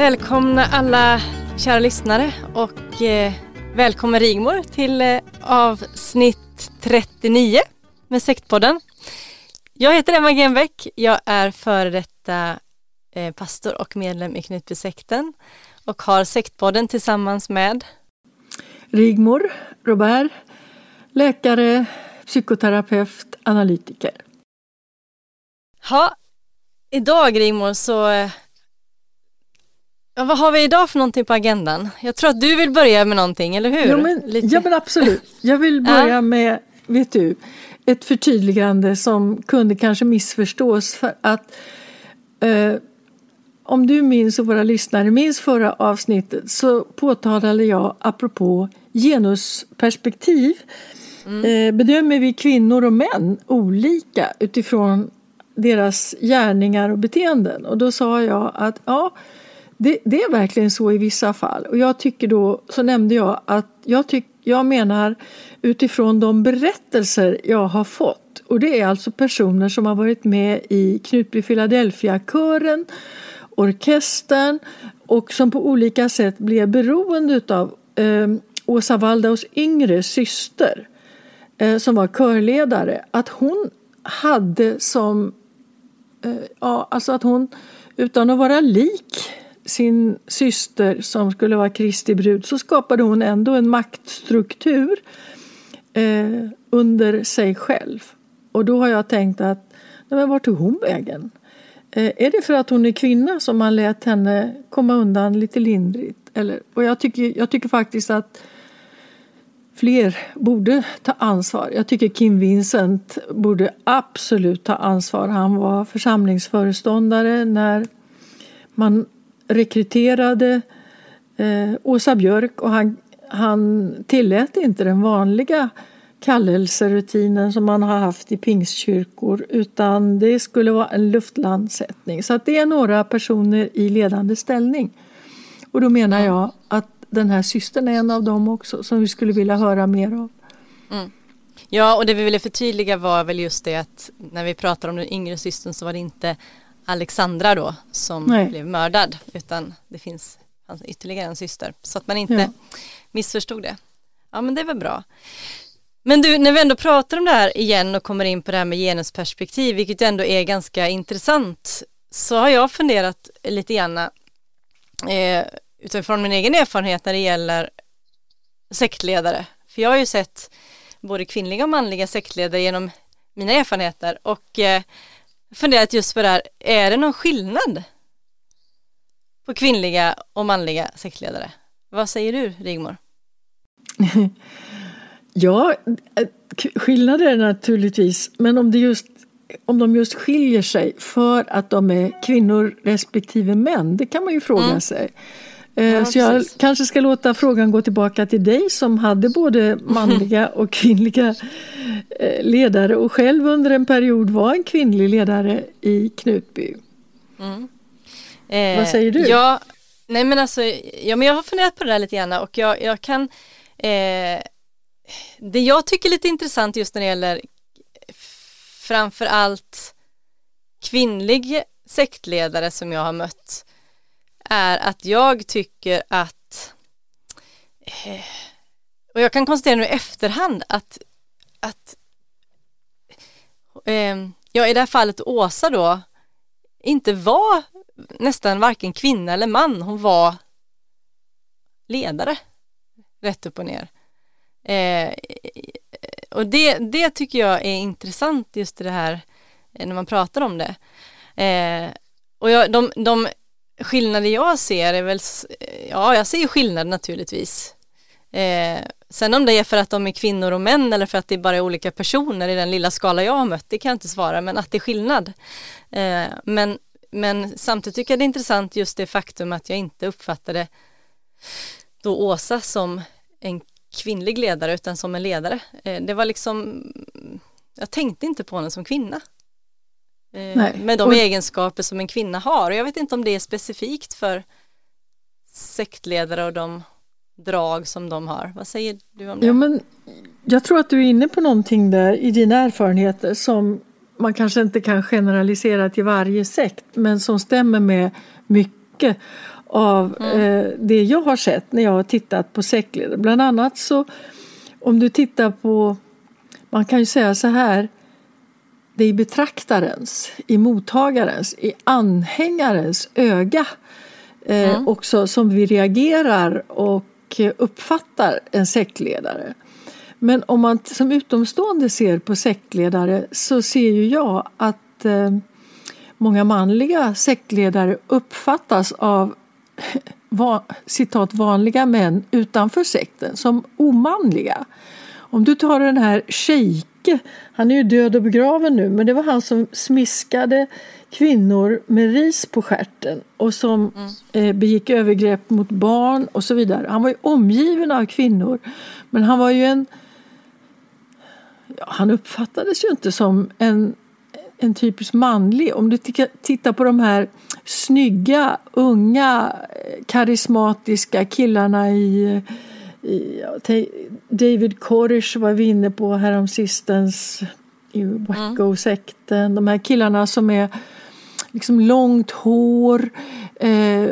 Välkomna alla kära lyssnare och eh, välkommen Rigmor till eh, avsnitt 39 med Sektpodden. Jag heter Emma Genbeck. Jag är före detta eh, pastor och medlem i Knutbysekten och har Sektpodden tillsammans med Rigmor Robert, läkare, psykoterapeut, analytiker. Ja, idag Rigmor så eh, Ja, vad har vi idag för någonting på agendan? Jag tror att du vill börja med någonting, eller hur? Ja men, ja, men absolut. Jag vill börja ja. med, vet du, ett förtydligande som kunde kanske missförstås för att eh, om du minns och våra lyssnare minns förra avsnittet så påtalade jag apropå genusperspektiv mm. eh, bedömer vi kvinnor och män olika utifrån deras gärningar och beteenden och då sa jag att ja det, det, är verkligen så i vissa fall. Och jag tycker då, så nämnde jag att jag, tyck, jag menar utifrån de berättelser jag har fått. Och det är alltså personer som har varit med i Knutby Philadelphia-kören, orkestern och som på olika sätt blev beroende av eh, Åsa Waldaus yngre syster eh, som var körledare. Att hon hade som, eh, ja alltså att hon utan att vara lik sin syster som skulle vara Kristi brud så skapade hon ändå en maktstruktur eh, under sig själv. Och då har jag tänkt att, nej men vart tog hon vägen? Eh, är det för att hon är kvinna som man lät henne komma undan lite lindrigt? Eller, och jag tycker, jag tycker faktiskt att fler borde ta ansvar. Jag tycker Kim Vincent borde absolut ta ansvar. Han var församlingsföreståndare när man rekryterade eh, Åsa Björk och han, han tillät inte den vanliga kallelserutinen som man har haft i pingstkyrkor utan det skulle vara en luftlandsättning. Så att det är några personer i ledande ställning. Och då menar jag att den här systern är en av dem också som vi skulle vilja höra mer av. Mm. Ja, och det vi ville förtydliga var väl just det att när vi pratar om den yngre systern så var det inte Alexandra då som Nej. blev mördad utan det finns ytterligare en syster så att man inte ja. missförstod det. Ja men det väl bra. Men du, när vi ändå pratar om det här igen och kommer in på det här med genusperspektiv, vilket ändå är ganska intressant, så har jag funderat lite grann eh, utifrån min egen erfarenhet när det gäller sektledare. För jag har ju sett både kvinnliga och manliga sektledare genom mina erfarenheter och eh, funderat just på det här, är det någon skillnad på kvinnliga och manliga sektledare? Vad säger du Rigmor? ja, skillnader är naturligtvis, men om, det just, om de just skiljer sig för att de är kvinnor respektive män, det kan man ju fråga mm. sig. Ja, så jag precis. kanske ska låta frågan gå tillbaka till dig som hade både manliga och kvinnliga eh, ledare och själv under en period var en kvinnlig ledare i Knutby. Mm. Eh, Vad säger du? Ja, nej men alltså, ja, men jag har funderat på det där lite grann och jag, jag kan eh, det jag tycker är lite intressant just när det gäller framför allt kvinnlig sektledare som jag har mött är att jag tycker att eh, och jag kan konstatera nu i efterhand att, att eh, ja i det här fallet Åsa då inte var nästan varken kvinna eller man, hon var ledare rätt upp och ner. Eh, och det, det tycker jag är intressant just det här eh, när man pratar om det. Eh, och jag, de, de skillnader jag ser är väl, ja jag ser skillnad naturligtvis. Eh, sen om det är för att de är kvinnor och män eller för att det bara är olika personer i den lilla skala jag har mött, det kan jag inte svara, men att det är skillnad. Eh, men, men samtidigt tycker jag det är intressant just det faktum att jag inte uppfattade då Åsa som en kvinnlig ledare utan som en ledare. Eh, det var liksom, jag tänkte inte på henne som kvinna. Eh, Nej. Med de och... egenskaper som en kvinna har. Och jag vet inte om det är specifikt för sektledare och de drag som de har. Vad säger du om det? Jo, men jag tror att du är inne på någonting där i dina erfarenheter som man kanske inte kan generalisera till varje sekt men som stämmer med mycket av mm. eh, det jag har sett när jag har tittat på sektledare. Bland annat så om du tittar på, man kan ju säga så här det i betraktarens, i mottagarens, i anhängarens öga eh, mm. också som vi reagerar och uppfattar en sektledare. Men om man som utomstående ser på sektledare så ser ju jag att eh, många manliga sektledare uppfattas av va, citat vanliga män utanför sekten som omanliga. Om du tar den här shejk Micke, han är ju död och begraven nu, men det var han som smiskade kvinnor med ris på skärten och som mm. eh, begick övergrepp mot barn och så vidare. Han var ju omgiven av kvinnor, men han var ju en... Ja, han uppfattades ju inte som en, en typisk manlig. Om du tittar på de här snygga, unga, karismatiska killarna i David Koresh var vi inne på häromsistens i Wacko-sekten. Mm. De här killarna som är liksom långt hår, eh,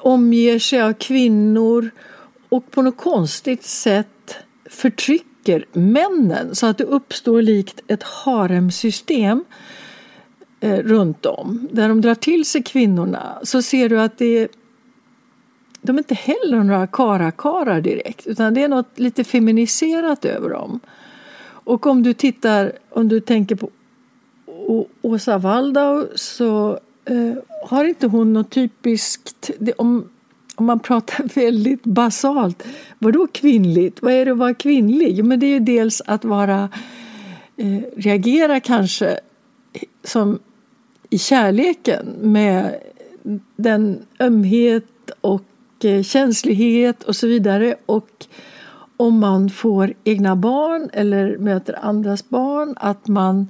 omger sig av kvinnor och på något konstigt sätt förtrycker männen så att det uppstår likt ett haremsystem eh, runt om där de drar till sig kvinnorna så ser du att det är de är inte heller några karakarar direkt utan det är något lite feminiserat över dem. Och om du tittar, om du tänker på Åsa Waldau så eh, har inte hon något typiskt, det, om, om man pratar väldigt basalt, vadå kvinnligt? Vad är det att vara kvinnlig? Jo, men det är ju dels att vara, eh, reagera kanske som i kärleken med den ömhet och Eh, känslighet och så vidare. Och om man får egna barn eller möter andras barn att man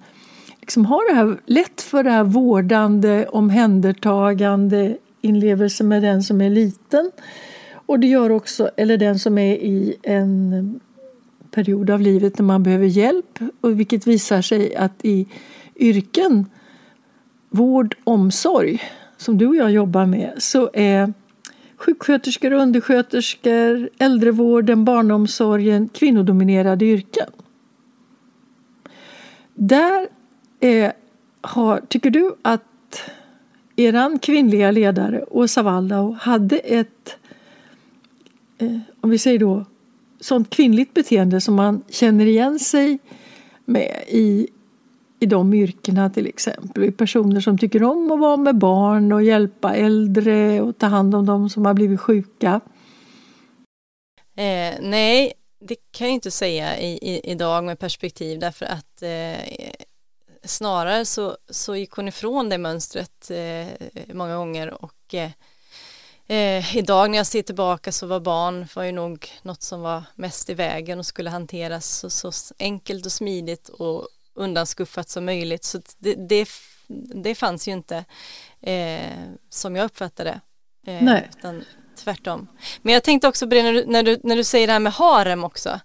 liksom har det här, lätt för det här vårdande, omhändertagande, inlevelse med den som är liten. Och det gör också, eller den som är i en period av livet när man behöver hjälp, och vilket visar sig att i yrken, vård, omsorg, som du och jag jobbar med, så är sjuksköterskor, undersköterskor, äldrevården, barnomsorgen, kvinnodominerade yrken. Där är, har, tycker du att eran kvinnliga ledare Åsa Waldau hade ett, eh, om vi säger då, sånt kvinnligt beteende som man känner igen sig med i i de yrkena till exempel. Personer som tycker om att vara med barn och hjälpa äldre och ta hand om dem som har blivit sjuka. Eh, nej, det kan jag inte säga i, i, idag med perspektiv därför att eh, snarare så, så gick hon ifrån det mönstret eh, många gånger och eh, eh idag när jag ser tillbaka så var barn var ju nog något som var mest i vägen och skulle hanteras så, så enkelt och smidigt och undanskuffat som möjligt. Så det, det, det fanns ju inte eh, som jag uppfattade det. Eh, Nej. Utan tvärtom. Men jag tänkte också på det när du, när du, när du säger det här med harem också.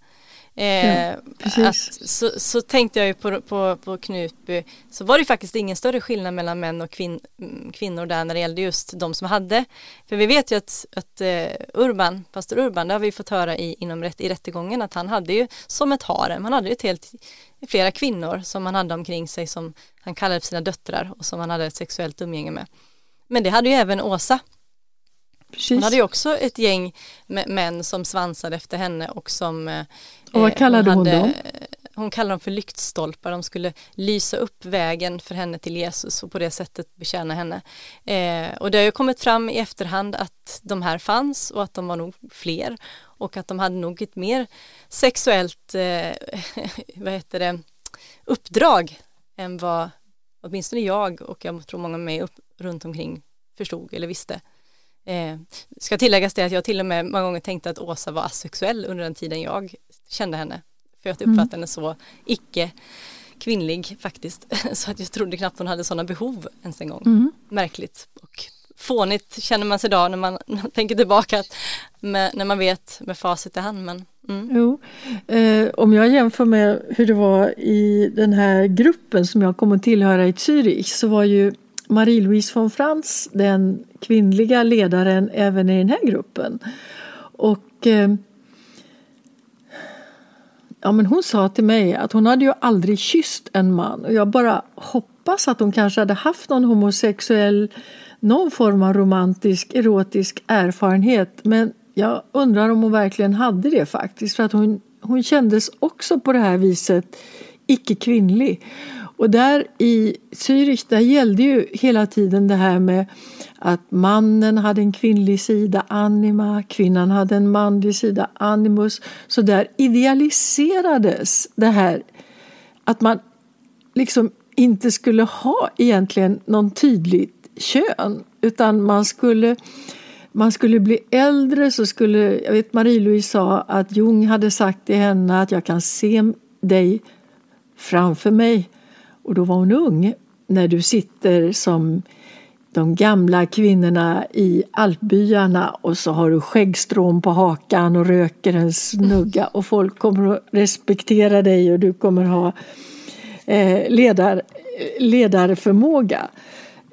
Eh, ja, att, så, så tänkte jag ju på, på, på Knutby, så var det faktiskt ingen större skillnad mellan män och kvin, mm, kvinnor där när det gällde just de som hade. För vi vet ju att, att uh, Urban, pastor Urban, det har vi fått höra i, inom rätt, i rättegången, att han hade ju som ett harem, han hade ju ett helt, flera kvinnor som han hade omkring sig som han kallade för sina döttrar och som han hade ett sexuellt umgänge med. Men det hade ju även Åsa Precis. Hon hade ju också ett gäng män som svansade efter henne och som eh, Och vad kallade hon, hade, hon dem? Hon kallade dem för lyktstolpar, de skulle lysa upp vägen för henne till Jesus och på det sättet betjäna henne. Eh, och det har ju kommit fram i efterhand att de här fanns och att de var nog fler och att de hade nog ett mer sexuellt, eh, vad heter det, uppdrag än vad åtminstone jag och jag tror många med mig upp, runt omkring förstod eller visste. Eh, ska tilläggas det att jag till och med många gånger tänkte att Åsa var asexuell under den tiden jag kände henne. För jag uppfattade mm. henne så icke kvinnlig faktiskt. Så att jag trodde knappt hon hade sådana behov ens en gång. Mm. Märkligt och fånigt känner man sig idag när man, när man tänker tillbaka med, när man vet med facit i hand. Men, mm. Jo, eh, om jag jämför med hur det var i den här gruppen som jag kom att tillhöra i Zürich så var ju Marie-Louise von Frans, den kvinnliga ledaren även i den här gruppen. Och eh, ja, men hon sa till mig att hon hade ju aldrig kysst en man och jag bara hoppas att hon kanske hade haft någon homosexuell, någon form av romantisk, erotisk erfarenhet. Men jag undrar om hon verkligen hade det faktiskt för att hon, hon kändes också på det här viset icke kvinnlig. Och där i Zürich där gällde ju hela tiden det här med att mannen hade en kvinnlig sida, anima, kvinnan hade en manlig sida, animus. Så där idealiserades det här att man liksom inte skulle ha egentligen någon tydligt kön utan man skulle man skulle bli äldre så skulle, jag vet Marie-Louise sa att Jung hade sagt till henne att jag kan se dig framför mig och då var hon ung när du sitter som de gamla kvinnorna i alpbyarna och så har du skäggstrån på hakan och röker en snugga och folk kommer att respektera dig och du kommer ha eh, ledar, ledarförmåga.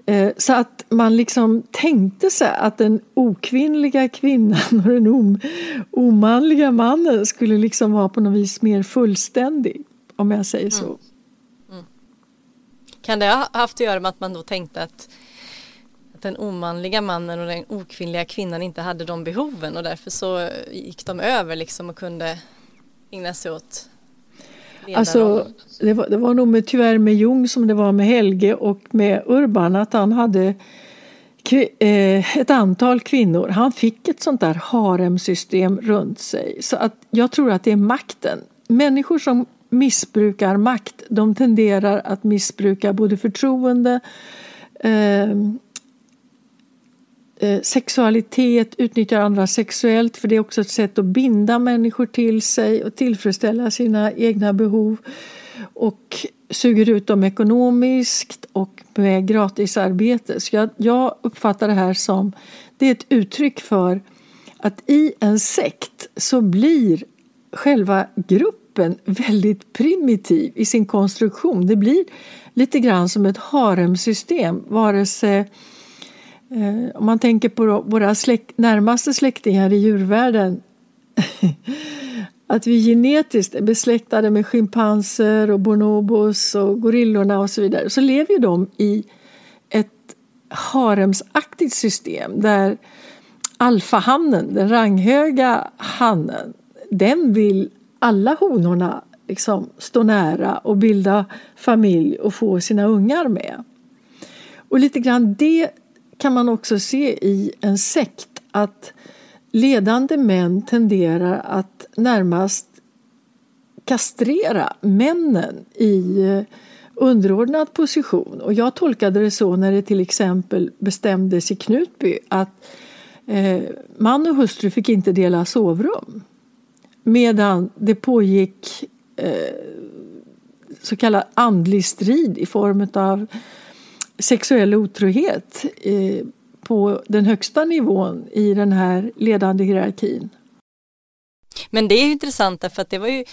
Eh, så att man liksom tänkte sig att den okvinnliga kvinnan och den omanliga mannen skulle liksom vara på något vis mer fullständig, om jag säger så. Kan det ha haft att göra med att man då tänkte att, att den omanliga mannen och den okvinnliga kvinnan inte hade de behoven och därför så gick de över liksom och kunde ägna sig åt Alltså, det var, det var nog med, tyvärr med Jung som det var med Helge och med Urban att han hade eh, ett antal kvinnor. Han fick ett sånt där haremsystem runt sig. Så att jag tror att det är makten. Människor som missbrukar makt. De tenderar att missbruka både förtroende, ehm, eh, sexualitet, utnyttjar andra sexuellt för det är också ett sätt att binda människor till sig och tillfredsställa sina egna behov och suger ut dem ekonomiskt och med gratisarbete. Så jag, jag uppfattar det här som det är ett uttryck för att i en sekt så blir själva gruppen gruppen väldigt primitiv i sin konstruktion. Det blir lite grann som ett haremsystem. Vare sig, eh, om man tänker på våra släkt, närmaste släktingar i djurvärlden att vi genetiskt är besläktade med schimpanser och bonobos och gorillorna och så vidare så lever ju de i ett haremsaktigt system där alfahannen, den ranghöga hannen, den vill alla honorna liksom stå nära och bilda familj och få sina ungar med. Och lite grann det kan man också se i en sekt att ledande män tenderar att närmast kastrera männen i eh, underordnad position. Och jag tolkade det så när det till exempel bestämdes i Knutby att eh, man och hustru fick inte dela sovrum medan det pågick eh, så kallad andlig strid i form av sexuell otrohet eh, på den högsta nivån i den här ledande hierarkin. Men det är ju intressant därför att det var ju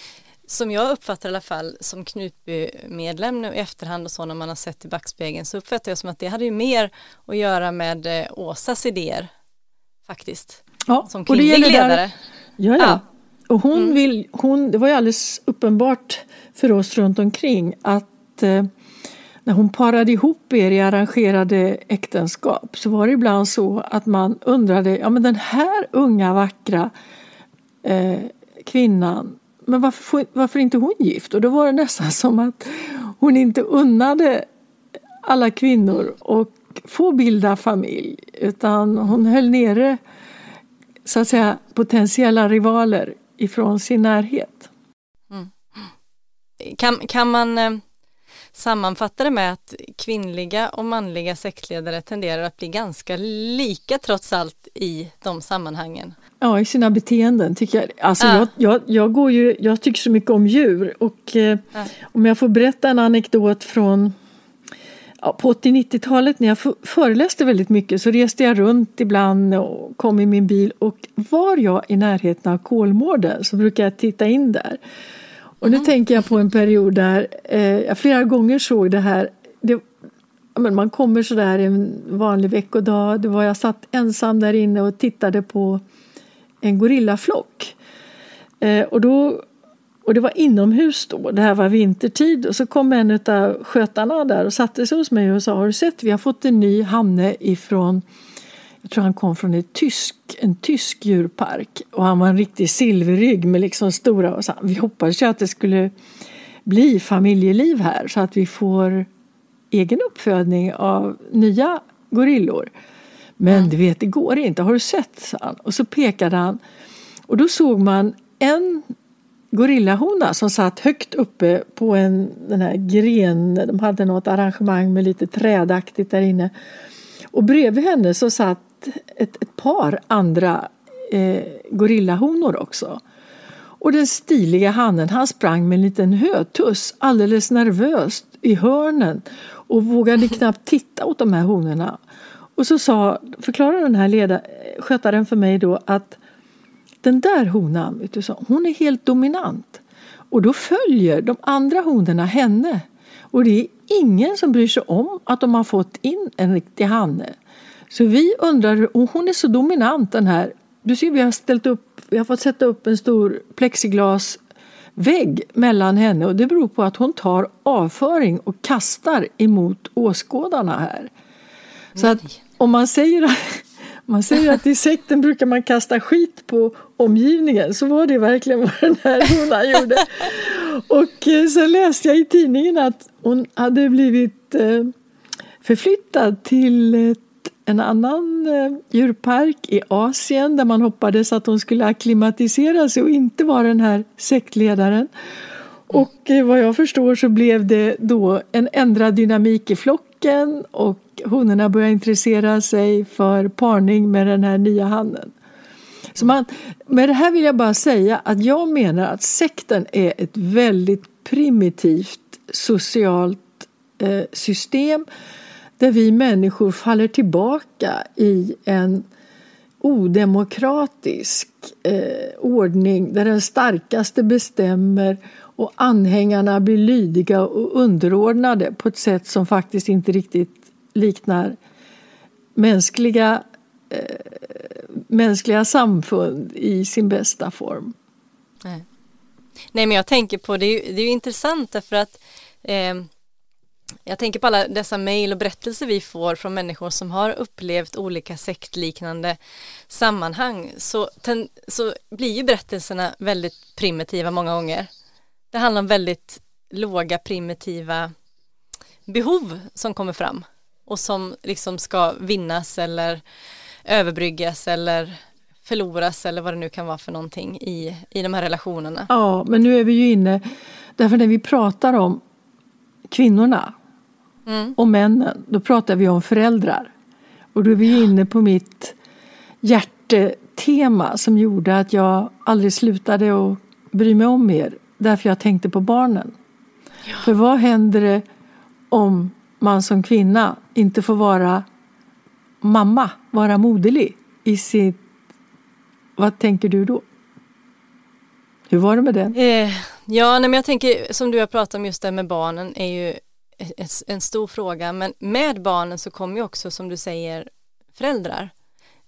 som jag uppfattar i alla fall som Knutby-medlem nu i efterhand och så när man har sett i backspegeln så uppfattar jag som att det hade ju mer att göra med eh, Åsas idéer faktiskt. Ja, som kvinnlig ledare. Där, ja, ja. Och hon mm. vill, hon, det var ju alldeles uppenbart för oss runt omkring att eh, när hon parade ihop er i arrangerade äktenskap så var det ibland så att man undrade, ja men den här unga vackra eh, kvinnan, men varför, varför inte hon gift? Och då var det nästan som att hon inte unnade alla kvinnor och få bilda familj utan hon höll nere så att säga potentiella rivaler ifrån sin närhet. Mm. Kan, kan man eh, sammanfatta det med att kvinnliga och manliga sektledare tenderar att bli ganska lika trots allt i de sammanhangen? Ja, i sina beteenden tycker jag. Alltså ja. jag, jag, jag, går ju, jag tycker så mycket om djur och eh, ja. om jag får berätta en anekdot från ja, på 80-90-talet när jag föreläste väldigt mycket så reste jag runt ibland och kom i min bil och var jag i närheten av Kolmården så brukade jag titta in där. Och nu mm. tänker jag på en period där eh, jag flera gånger såg det här. Det, men man kommer sådär en vanlig veckodag. Det var jag satt ensam där inne och tittade på en gorillaflock. Eh, och då och det var inomhus då, det här var vintertid. Och så kom en av skötarna där och satte sig hos mig och sa Har du sett, vi har fått en ny hanne ifrån jag tror han kom från en tysk, en tysk djurpark och han var en riktig silverrygg med liksom stora och så, Vi hoppades ju att det skulle bli familjeliv här så att vi får egen uppfödning av nya gorillor. Men mm. du vet, det går inte. Har du sett? sa han. Och så pekade han och då såg man en gorillahona som satt högt uppe på en den här gren. De hade något arrangemang med lite trädaktigt där inne. Och bredvid henne så satt ett, ett par andra eh, gorillahonor också. Och den stiliga hannen han sprang med en liten hötuss alldeles nervöst i hörnen och vågade knappt titta åt de här honorna. Och så sa, förklarade den här leda, skötaren för mig då att den där honan, vet du, hon är helt dominant. Och då följer de andra honorna henne. Och det är ingen som bryr sig om att de har fått in en riktig hanne. Så vi undrar, och hon är så dominant den här. Du ser, vi har ställt upp, vi har fått sätta upp en stor plexiglasvägg mellan henne och det beror på att hon tar avföring och kastar emot åskådarna här. Så att om man säger man säger att i sekten brukar man kasta skit på omgivningen. Så var det verkligen vad den här honan gjorde. Och eh, sen läste jag i tidningen att hon hade blivit eh, förflyttad till en annan eh, djurpark i Asien där man hoppades att hon skulle acklimatisera sig och inte vara den här sektledaren. Och vad jag förstår så blev det då en ändrad dynamik i flocken och honorna började intressera sig för parning med den här nya hannen. Så man, med det här vill jag bara säga att jag menar att sekten är ett väldigt primitivt socialt eh, system där vi människor faller tillbaka i en odemokratisk eh, ordning där den starkaste bestämmer och anhängarna blir lydiga och underordnade på ett sätt som faktiskt inte riktigt liknar mänskliga, eh, mänskliga samfund i sin bästa form. Nej. Nej men jag tänker på det, är, det är ju intressant därför att eh, jag tänker på alla dessa mejl och berättelser vi får från människor som har upplevt olika sektliknande sammanhang så, ten, så blir ju berättelserna väldigt primitiva många gånger. Det handlar om väldigt låga primitiva behov som kommer fram och som liksom ska vinnas eller överbryggas eller förloras eller vad det nu kan vara för någonting i, i de här relationerna. Ja, men nu är vi ju inne, därför när vi pratar om kvinnorna mm. och männen, då pratar vi om föräldrar. Och då är vi inne på mitt hjärtetema som gjorde att jag aldrig slutade att bry mig om mer. Därför jag tänkte på barnen. Ja. För vad händer det om man som kvinna inte får vara mamma, vara moderlig i sitt... Vad tänker du då? Hur var det med den? Eh, ja, nej, men jag tänker som du har pratat om just det med barnen är ju en stor fråga, men med barnen så kommer ju också som du säger föräldrar.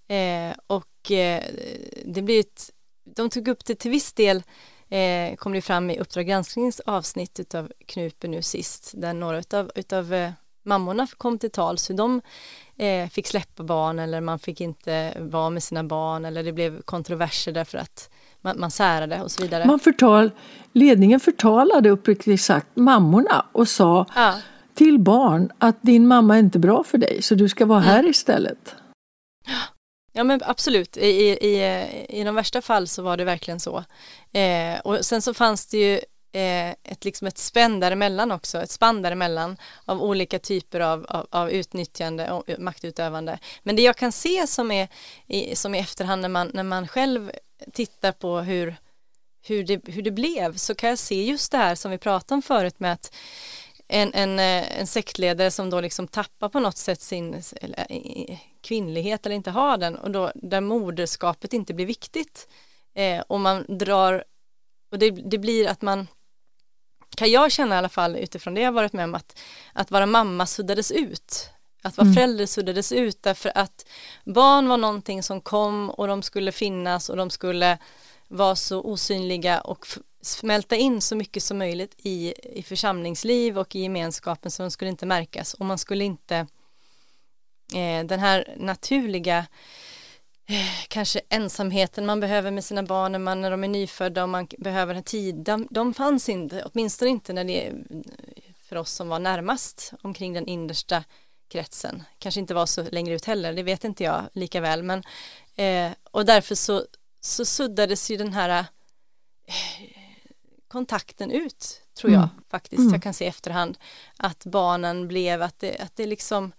Eh, och eh, det blir ett, de tog upp det till viss del eh, kom det fram i Uppdrag gransknings avsnitt utav Knupen nu sist, där några utav, utav eh, mammorna kom till tals hur de eh, fick släppa barn eller man fick inte vara med sina barn eller det blev kontroverser därför att man, man särade och så vidare. Man förtal, ledningen förtalade uppriktigt sagt mammorna och sa ja. till barn att din mamma är inte bra för dig så du ska vara mm. här istället. Ja men absolut, I, i, i de värsta fall så var det verkligen så. Eh, och sen så fanns det ju Eh, ett, liksom ett spänn däremellan också, ett spann däremellan av olika typer av, av, av utnyttjande och eh, maktutövande. Men det jag kan se som är i, som i efterhand när man, när man själv tittar på hur, hur, det, hur det blev så kan jag se just det här som vi pratade om förut med att en, en, eh, en sektledare som då liksom tappar på något sätt sin kvinnlighet eller inte har den och då där moderskapet inte blir viktigt eh, och man drar och det, det blir att man kan jag känna i alla fall utifrån det jag varit med om att, att vara mamma suddades ut att vara mm. förälder suddades ut därför att barn var någonting som kom och de skulle finnas och de skulle vara så osynliga och smälta in så mycket som möjligt i, i församlingsliv och i gemenskapen så de skulle inte märkas och man skulle inte eh, den här naturliga kanske ensamheten man behöver med sina barn när, man, när de är nyfödda och man behöver tid, de, de fanns inte, åtminstone inte när det för oss som var närmast omkring den innersta kretsen. Kanske inte var så längre ut heller, det vet inte jag lika väl, men eh, och därför så, så suddades ju den här eh, kontakten ut, tror jag mm. faktiskt, mm. jag kan se efterhand, att barnen blev, att det, att det liksom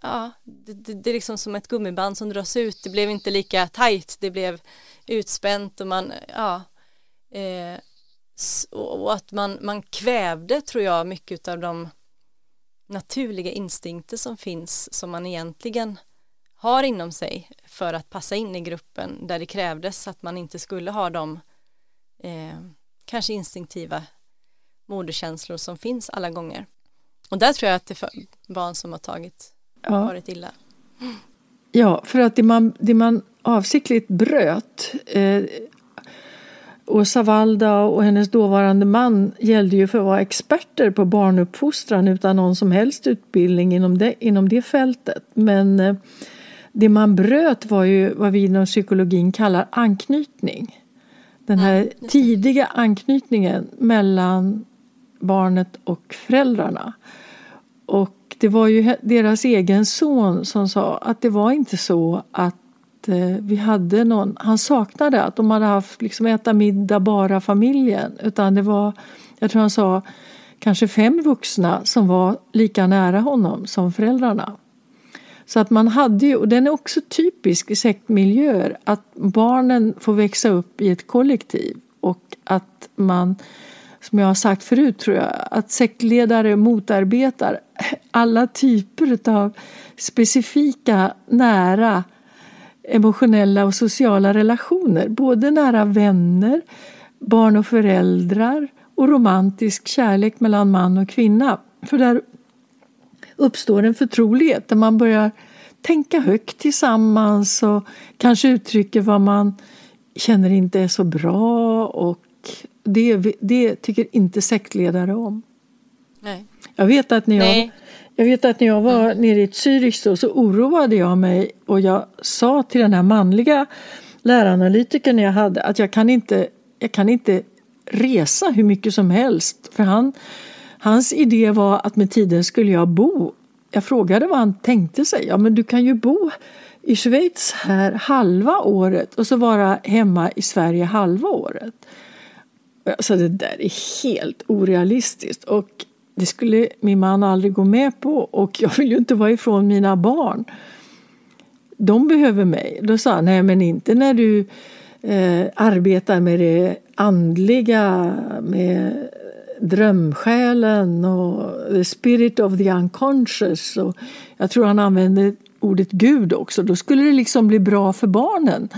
ja, det, det, det, är liksom som ett gummiband som dras ut, det blev inte lika tajt, det blev utspänt och man, ja, eh, och att man, man kvävde tror jag mycket av de naturliga instinkter som finns som man egentligen har inom sig för att passa in i gruppen där det krävdes att man inte skulle ha de eh, kanske instinktiva moderkänslor som finns alla gånger. Och där tror jag att det är barn som har tagit ja. varit illa. Ja, för att det man, det man avsiktligt bröt eh, Åsa Valda och hennes dåvarande man gällde ju för att vara experter på barnuppfostran utan någon som helst utbildning inom det, inom det fältet. Men eh, det man bröt var ju vad vi inom psykologin kallar anknytning. Den här tidiga anknytningen mellan barnet och föräldrarna. Och det var ju deras egen son som sa att det var inte så att eh, vi hade någon, han saknade att de hade haft liksom äta middag bara familjen utan det var, jag tror han sa kanske fem vuxna som var lika nära honom som föräldrarna. Så att man hade ju, och den är också typisk i sektmiljöer, att barnen får växa upp i ett kollektiv och att man, som jag har sagt förut tror jag, att sektledare motarbetar alla typer av specifika, nära emotionella och sociala relationer. Både nära vänner, barn och föräldrar och romantisk kärlek mellan man och kvinna. För där uppstår en förtrolighet där man börjar tänka högt tillsammans och kanske uttrycker vad man känner inte är så bra och det, det tycker inte sektledare om. Nej. Jag vet att när jag, jag, vet att när jag var mm. nere i Zürich så, så oroade jag mig och jag sa till den här manliga läraranalytikern jag hade att jag kan inte, jag kan inte resa hur mycket som helst för han Hans idé var att med tiden skulle jag bo. Jag frågade vad han tänkte sig. Ja, men du kan ju bo i Schweiz här halva året och så vara hemma i Sverige halva året. Så det där är helt orealistiskt och det skulle min man aldrig gå med på och jag vill ju inte vara ifrån mina barn. de behöver mig. Då sa han, nej men inte när du eh, arbetar med det andliga, med drömsjälen och the spirit of the unconscious. Och jag tror han använde ordet Gud också. Då skulle det liksom bli bra för barnen.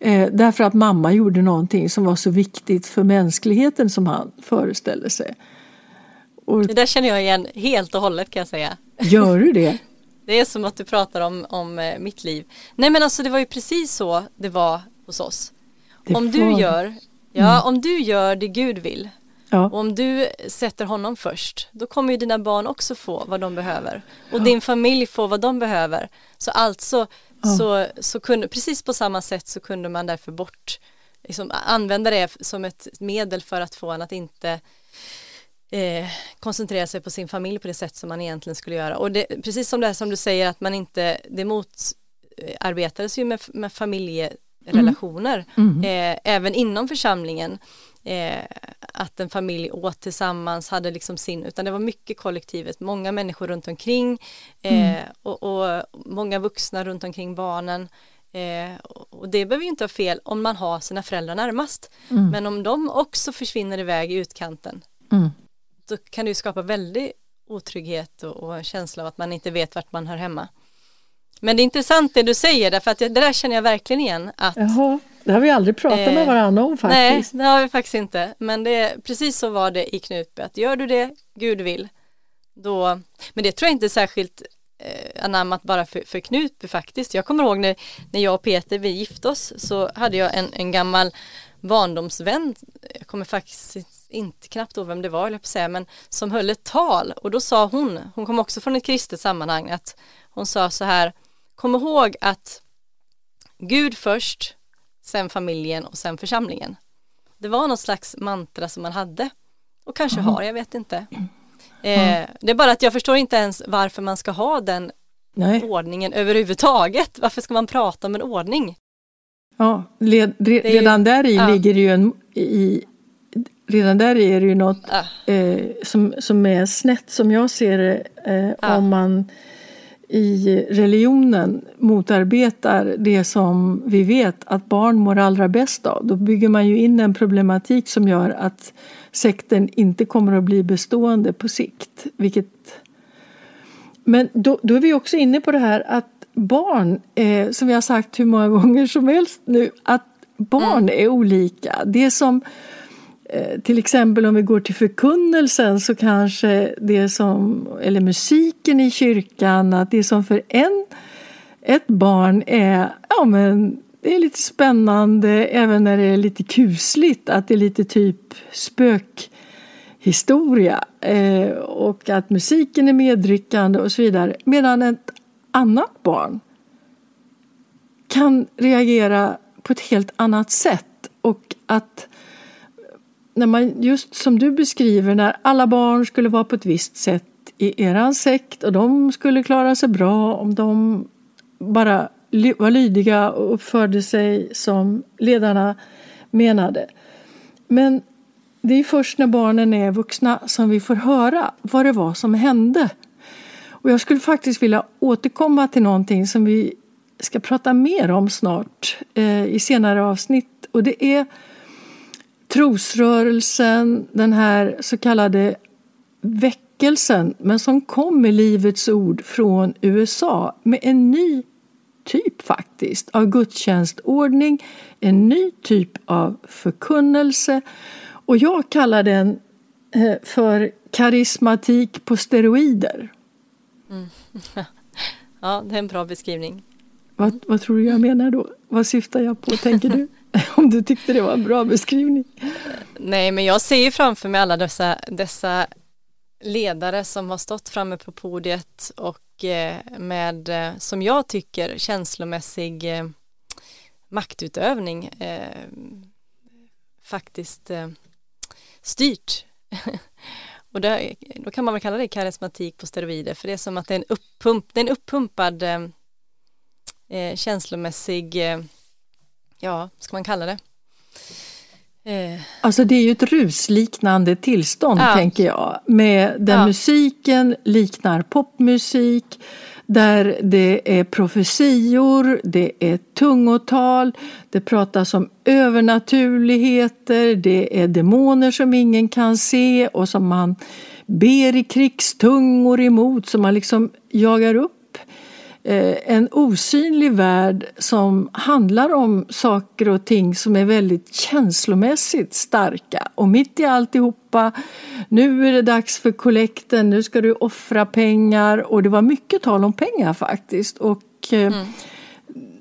Eh, därför att mamma gjorde någonting som var så viktigt för mänskligheten som han föreställde sig. Och, det där känner jag igen helt och hållet kan jag säga. Gör du det? Det är som att du pratar om, om eh, mitt liv. Nej men alltså det var ju precis så det var hos oss. Det om du gör, ja mm. om du gör det Gud vill Ja. Och om du sätter honom först, då kommer ju dina barn också få vad de behöver. Och ja. din familj får vad de behöver. Så alltså, ja. så, så kunde, precis på samma sätt så kunde man därför bort, liksom, använda det som ett medel för att få en att inte eh, koncentrera sig på sin familj på det sätt som man egentligen skulle göra. Och det, precis som det här som du säger att man inte, det motarbetades ju med, med familjerelationer, mm. Mm. Eh, även inom församlingen eh, att en familj åt tillsammans, hade liksom sin, utan det var mycket kollektivet, många människor runt omkring eh, mm. och, och, många vuxna runt omkring barnen. Eh, och det behöver ju inte vara fel om man har sina föräldrar närmast. Mm. Men om de också försvinner iväg i utkanten, mm. då kan det ju skapa väldigt otrygghet och, och en känsla av att man inte vet vart man hör hemma. Men det är intressant det du säger därför att det, det där känner jag verkligen igen. Att, Jaha, det har vi aldrig pratat eh, med varandra om faktiskt. Nej, det har vi faktiskt inte. Men det, precis så var det i Knutby, att gör du det Gud vill, då, men det tror jag inte är särskilt eh, anammat bara för, för Knutby faktiskt. Jag kommer ihåg när, när jag och Peter vi gifte oss så hade jag en, en gammal barndomsvän, jag kommer faktiskt inte knappt ihåg vem det var, jag säga, men som höll ett tal och då sa hon, hon kom också från ett kristet sammanhang, att hon sa så här, kom ihåg att Gud först, sen familjen och sen församlingen. Det var något slags mantra som man hade och kanske mm. har, jag vet inte. Eh, det är bara att jag förstår inte ens varför man ska ha den Nej. ordningen överhuvudtaget. Varför ska man prata om en ordning? Ja, led, re, redan där i ja. ligger ju en, i, redan där är det ju något ja. eh, som, som är snett som jag ser det eh, ja. om man i religionen motarbetar det som vi vet att barn mår allra bäst av. Då bygger man ju in en problematik som gör att sekten inte kommer att bli bestående på sikt. Vilket... Men då, då är vi också inne på det här att barn, eh, som vi har sagt hur många gånger som helst nu, att barn mm. är olika. Det som Eh, Eh, till exempel om vi går till förkunnelsen så kanske det som, eller musiken i kyrkan, att det som för en, ett barn är, ja men det är lite spännande även när det är lite kusligt, att det är lite typ spökhistoria eh, och att musiken är medryckande och så vidare. Medan ett annat barn kan reagera på ett helt annat sätt och att när man, just som du beskriver, när alla barn skulle vara på ett visst sätt i eran sekt och de skulle klara sig bra om de bara var lydiga och uppförde sig som ledarna menade. Men det är först när barnen är vuxna som vi får höra vad det var som hände. Och jag skulle faktiskt vilja återkomma till någonting som vi ska prata mer om snart eh, i senare avsnitt. Och det är trosrörelsen, den här så kallade väckelsen, men som kom med Livets ord från USA med en ny typ faktiskt av gudstjänstordning, en ny typ av förkunnelse och jag kallar den eh, för karismatik på steroider. Mm. Ja, det är en bra beskrivning. Vad, vad tror du jag menar då? Vad syftar jag på, tänker du? Om du tyckte det var en bra beskrivning. Nej, men jag ser ju framför mig alla dessa, dessa ledare som har stått framme på podiet och eh, med, eh, som jag tycker, känslomässig eh, maktutövning eh, faktiskt styrt. och det, då kan man väl kalla det karismatik på steroider för det är som att det är en, uppump, det är en uppumpad eh, känslomässig ja, ska man kalla det? Eh. Alltså det är ju ett rusliknande tillstånd ja. tänker jag. Med där ja. musiken liknar popmusik. där det är profetior, det är tungotal, det pratas om övernaturligheter, det är demoner som ingen kan se och som man ber i krigstungor emot, som man liksom jagar upp en osynlig värld som handlar om saker och ting som är väldigt känslomässigt starka. Och mitt i alltihopa, nu är det dags för kollekten, nu ska du offra pengar. Och det var mycket tal om pengar faktiskt. Och eh, mm.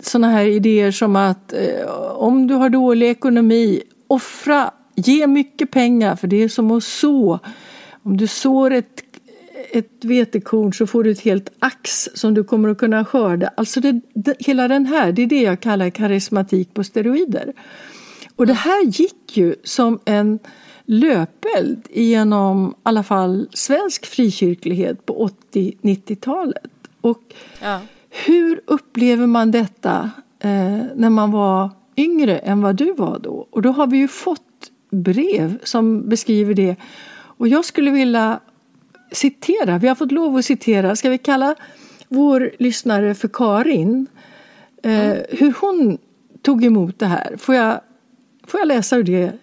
sådana här idéer som att eh, om du har dålig ekonomi, offra, ge mycket pengar för det är som att så. Om du sår ett ett vetekorn så får du ett helt ax som du kommer att kunna skörda. Alltså det, det, hela den här, det är det jag kallar karismatik på steroider. Och det här gick ju som en löpeld genom i alla fall svensk frikyrklighet på 80-90-talet. Och ja. hur upplever man detta eh, när man var yngre än vad du var då? Och då har vi ju fått brev som beskriver det. Och jag skulle vilja citera, vi har fått lov att citera, ska vi kalla vår lyssnare för Karin? Eh, mm. hur hon tog emot det här. Får jag, får jag läsa ur det?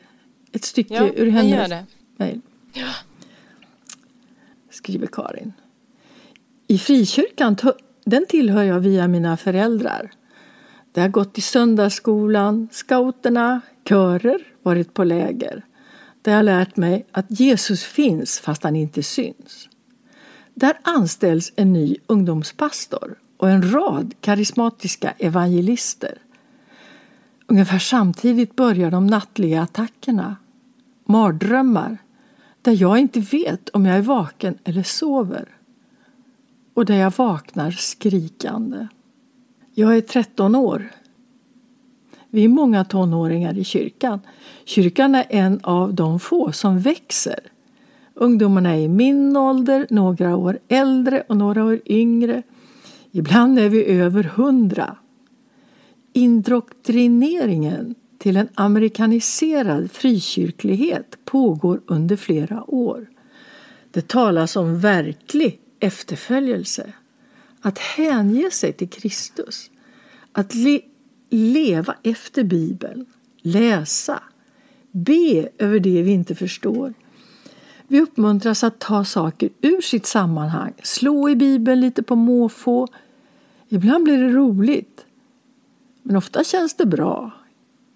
Ett stycke ja, ur hennes mejl. Ja. Skriver Karin. I frikyrkan, den tillhör jag via mina föräldrar. Det har gått i söndagsskolan, scouterna, körer, varit på läger där jag lärt mig att Jesus finns fast han inte syns. Där anställs en ny ungdomspastor och en rad karismatiska evangelister. Ungefär samtidigt börjar de nattliga attackerna. Mardrömmar där jag inte vet om jag är vaken eller sover. Och där jag vaknar skrikande. Jag är 13 år vi är många tonåringar i kyrkan. Kyrkan är en av de få som växer. Ungdomarna är i min ålder, några år äldre och några år yngre. Ibland är vi över hundra. Indoktrineringen till en amerikaniserad frikyrklighet pågår under flera år. Det talas om verklig efterföljelse. Att hänge sig till Kristus. Att leva efter Bibeln, läsa, be över det vi inte förstår. Vi uppmuntras att ta saker ur sitt sammanhang, slå i Bibeln lite på måfå. Ibland blir det roligt, men ofta känns det bra.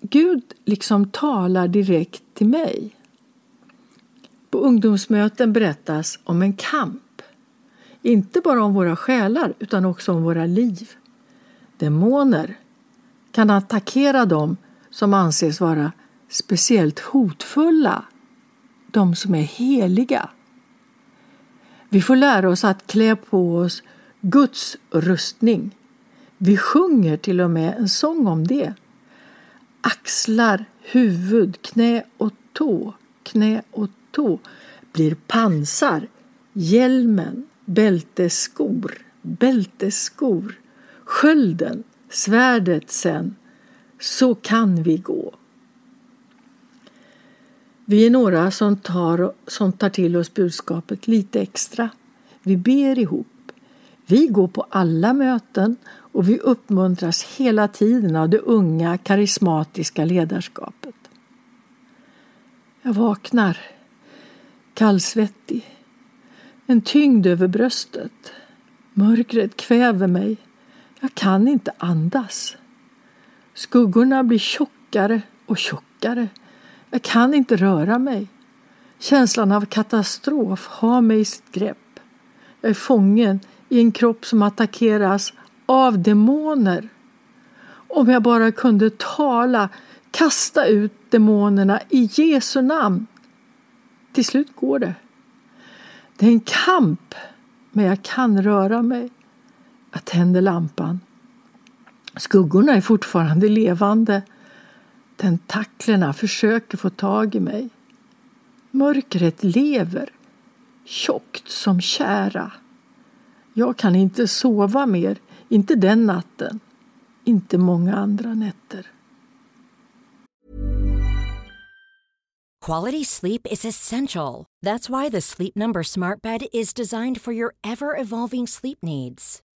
Gud liksom talar direkt till mig. På ungdomsmöten berättas om en kamp. Inte bara om våra själar utan också om våra liv. Demoner, kan attackera dem som anses vara speciellt hotfulla, de som är heliga. Vi får lära oss att klä på oss Guds rustning. Vi sjunger till och med en sång om det. Axlar, huvud, knä och tå, knä och tå blir pansar, hjälmen, bältesskor, bältesskor, skölden, svärdet sen, så kan vi gå. Vi är några som tar, som tar till oss budskapet lite extra. Vi ber ihop. Vi går på alla möten och vi uppmuntras hela tiden av det unga karismatiska ledarskapet. Jag vaknar kallsvettig, en tyngd över bröstet. Mörkret kväver mig jag kan inte andas. Skuggorna blir tjockare och tjockare. Jag kan inte röra mig. Känslan av katastrof har mig i sitt grepp. Jag är fången i en kropp som attackeras av demoner. Om jag bara kunde tala, kasta ut demonerna i Jesu namn. Till slut går det. Det är en kamp, men jag kan röra mig. Jag tänder lampan. Skuggorna är fortfarande levande. Tentaklerna försöker få tag i mig. Mörkret lever, tjockt som kära. Jag kan inte sova mer, inte den natten, inte många andra nätter. Quality sleep is essential. That's why the Sleep Number smart bed is designed for your ever evolving sleep needs.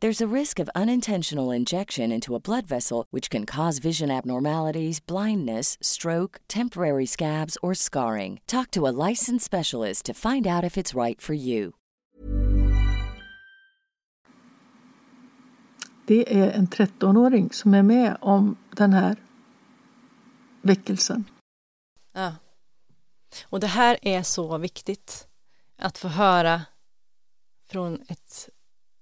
There's a risk of unintentional injection into a blood vessel, which can cause vision abnormalities, blindness, stroke, temporary scabs, or scarring. Talk to a licensed specialist to find out if it's right for you. Det är en 13-åring som är med om den här väckelsen. Ja. Och det här är så viktigt att få höra från ett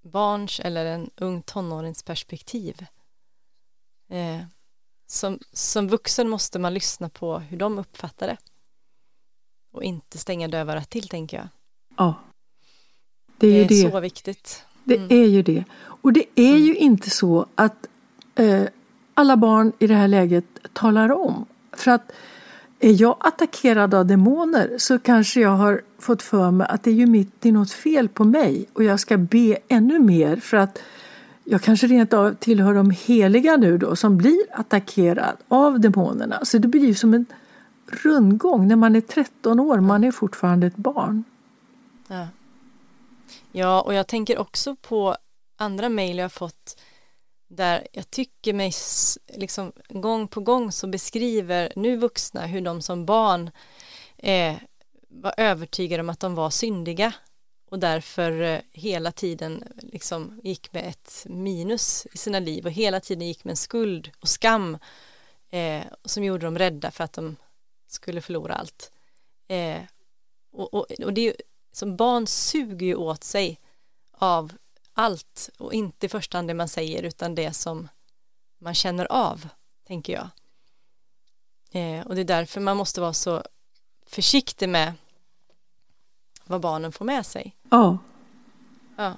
barns eller en ung tonårings perspektiv. Eh, som, som vuxen måste man lyssna på hur de uppfattar det. Och inte stänga dövörat till, tänker jag. Ja. Det är, det är det. så viktigt. Mm. Det är ju det. Och det är mm. ju inte så att eh, alla barn i det här läget talar om. För att är jag attackerad av demoner så kanske jag har fått för mig att det är ju mitt, det är något fel på mig och jag ska be ännu mer för att jag kanske rent av tillhör de heliga nu då som blir attackerad av demonerna. Så det blir ju som en rundgång när man är 13 år, man är fortfarande ett barn. Ja, ja och jag tänker också på andra mejl jag har fått där jag tycker mig liksom gång på gång så beskriver nu vuxna hur de som barn eh, var övertygade om att de var syndiga och därför eh, hela tiden liksom gick med ett minus i sina liv och hela tiden gick med en skuld och skam eh, som gjorde dem rädda för att de skulle förlora allt. Eh, och, och, och det är ju som barn suger ju åt sig av allt och inte i första hand det man säger utan det som man känner av, tänker jag. Eh, och det är därför man måste vara så försiktig med vad barnen får med sig. Ja. ja.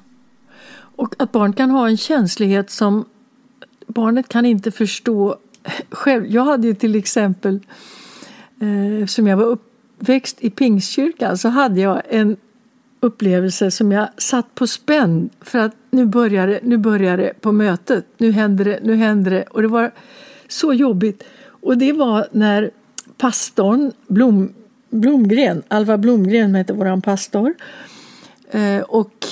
Och att barn kan ha en känslighet som barnet kan inte förstå själv. Jag hade ju till exempel, eh, eftersom jag var uppväxt i Pingstkyrkan, så hade jag en upplevelse som jag satt på spänn för att nu börjar det, nu börjar det på mötet, nu händer det, nu händer det och det var så jobbigt. Och det var när pastorn Blom, Blomgren, Alva Blomgren hette våran pastor eh, och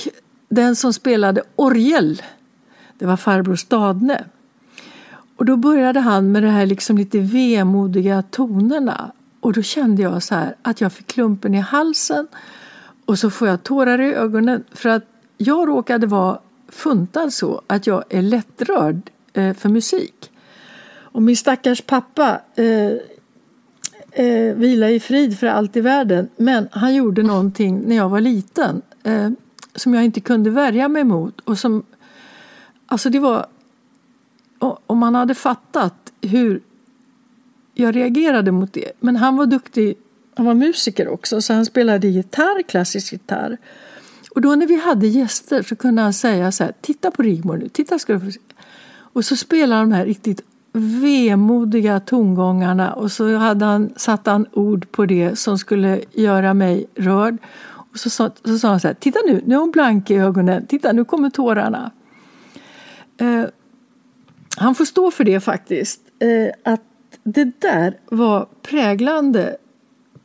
den som spelade orgel, det var farbror Stadne. Och då började han med de här liksom lite vemodiga tonerna och då kände jag så här att jag fick klumpen i halsen och så får jag tårar i ögonen för att jag råkade vara funtad så att jag är lättrörd eh, för musik. Och min stackars pappa eh, eh, vila i frid för allt i världen. Men han gjorde någonting när jag var liten eh, som jag inte kunde värja mig mot. Och som, alltså det var, om man hade fattat hur jag reagerade mot det. Men han var duktig han var musiker också, så han spelade gitarr, klassisk gitarr. Och då när vi hade gäster så kunde han säga så här, titta på Rigmor nu, titta ska du få se. Och så spelade han de här riktigt vemodiga tongångarna och så hade han, satte han ord på det som skulle göra mig rörd. Och så, så, så sa han så här, titta nu, nu är hon blank i ögonen, titta nu kommer tårarna. Eh, han får stå för det faktiskt, eh, att det där var präglande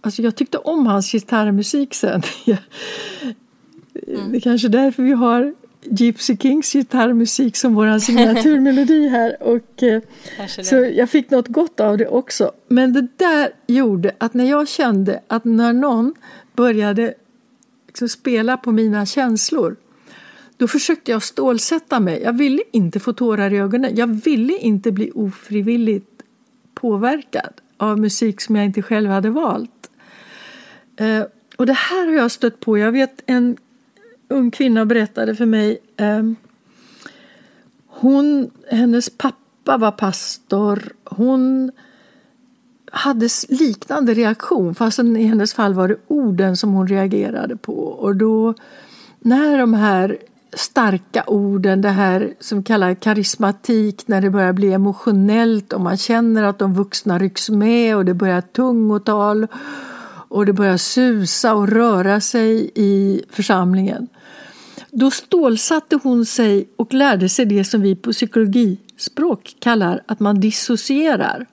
Alltså jag tyckte om hans gitarrmusik sen. Det är kanske därför vi har Gypsy Kings gitarrmusik som vår signaturmelodi här. Och, eh, så jag fick något gott av det också. Men det där gjorde att när jag kände att när någon började liksom spela på mina känslor då försökte jag stålsätta mig. Jag ville inte få tårar i ögonen. Jag ville inte bli ofrivilligt påverkad av musik som jag inte själv hade valt. Eh, och det här har jag stött på. Jag vet en ung kvinna berättade för mig. Eh, hon, hennes pappa var pastor. Hon hade liknande reaktion fast i hennes fall var det orden som hon reagerade på. Och då när de här starka orden, det här som kallas karismatik, när det börjar bli emotionellt och man känner att de vuxna rycks med och det börjar tungotal och det börjar susa och röra sig i församlingen. Då stålsatte hon sig och lärde sig det som vi på psykologispråk kallar att man dissocierar.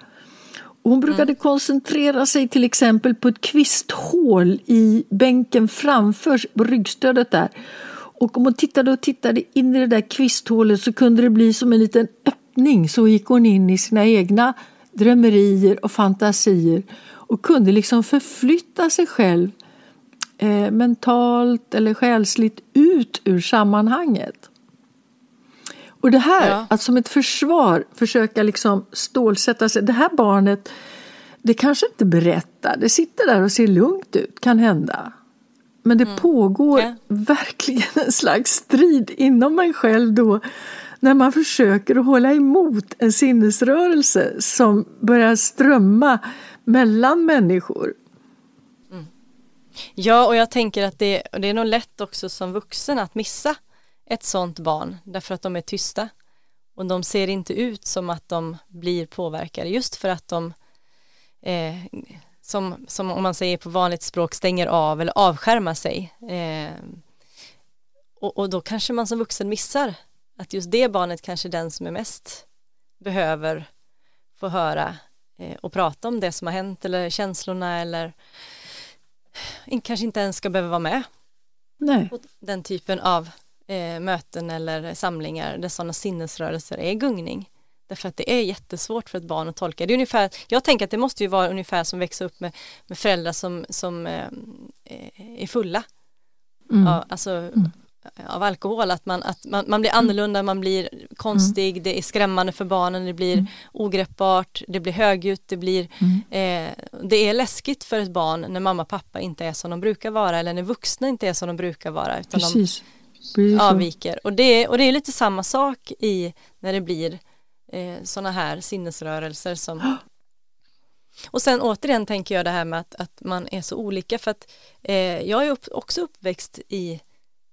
Hon brukade mm. koncentrera sig till exempel på ett kvisthål i bänken framför på ryggstödet där. Och om hon tittade och tittade in i det där kvisthålet så kunde det bli som en liten öppning. Så gick hon in i sina egna drömmerier och fantasier och kunde liksom förflytta sig själv eh, mentalt eller själsligt ut ur sammanhanget. Och det här, ja. att som ett försvar försöka liksom stålsätta sig. Det här barnet, det kanske inte berättar, det sitter där och ser lugnt ut, kan hända. Men det mm. pågår ja. verkligen en slags strid inom en själv då när man försöker att hålla emot en sinnesrörelse som börjar strömma mellan människor. Mm. Ja, och jag tänker att det, det är nog lätt också som vuxen att missa ett sånt barn därför att de är tysta och de ser inte ut som att de blir påverkade just för att de eh, som, som om man säger på vanligt språk stänger av eller avskärmar sig eh, och, och då kanske man som vuxen missar att just det barnet kanske är den som är mest behöver få höra och prata om det som har hänt eller känslorna eller kanske inte ens ska behöva vara med Nej. på den typen av eh, möten eller samlingar där sådana sinnesrörelser är gungning. Därför att det är jättesvårt för ett barn att tolka. Det är ungefär, jag tänker att det måste ju vara ungefär som växa upp med, med föräldrar som, som eh, är fulla. Mm. Ja, alltså mm. Av alkohol, att, man, att man, man blir mm. annorlunda, man blir konstig, mm. det är skrämmande för barnen, det blir mm. ogreppbart, det blir högljutt, det blir mm. eh, det är läskigt för ett barn när mamma och pappa inte är som de brukar vara eller när vuxna inte är som de brukar vara. Utan Precis. de avviker. Och det, och det är lite samma sak i när det blir eh, sådana här sinnesrörelser som och sen återigen tänker jag det här med att, att man är så olika för att eh, jag är upp, också uppväxt i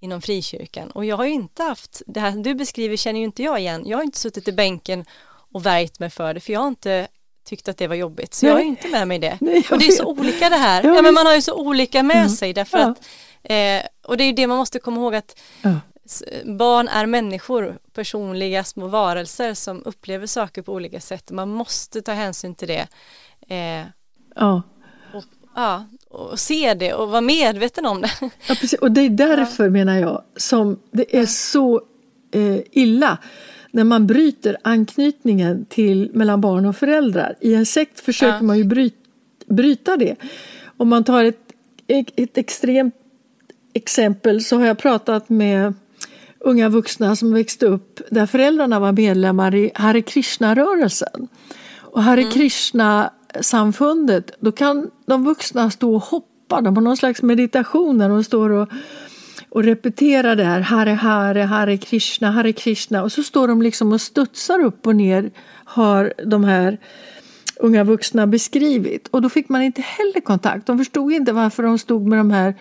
inom frikyrkan och jag har ju inte haft det här du beskriver känner ju inte jag igen. Jag har inte suttit i bänken och värjt mig för det för jag har inte tyckt att det var jobbigt så Nej. jag har inte med mig det. Nej, och det är så olika det här. Ja, men man har ju så olika med mm. sig därför ja. att eh, och det är det man måste komma ihåg att ja barn är människor, personliga små varelser som upplever saker på olika sätt. Man måste ta hänsyn till det. Eh, ja. Ja, och se det och vara medveten om det. Ja, precis. Och det är därför ja. menar jag som det är så eh, illa när man bryter anknytningen till mellan barn och föräldrar. I en sekt försöker ja. man ju bryta, bryta det. Om man tar ett, ett extremt exempel så har jag pratat med unga vuxna som växte upp där föräldrarna var medlemmar i Hare Krishna-rörelsen. Och Hare mm samfundet, då kan de vuxna stå och hoppa, de har någon slags meditation där de står och, och repeterar det här, Hare Hare, Hare Krishna, Hare Krishna och så står de liksom och studsar upp och ner, har de här unga vuxna beskrivit. Och då fick man inte heller kontakt. De förstod inte varför de stod med de här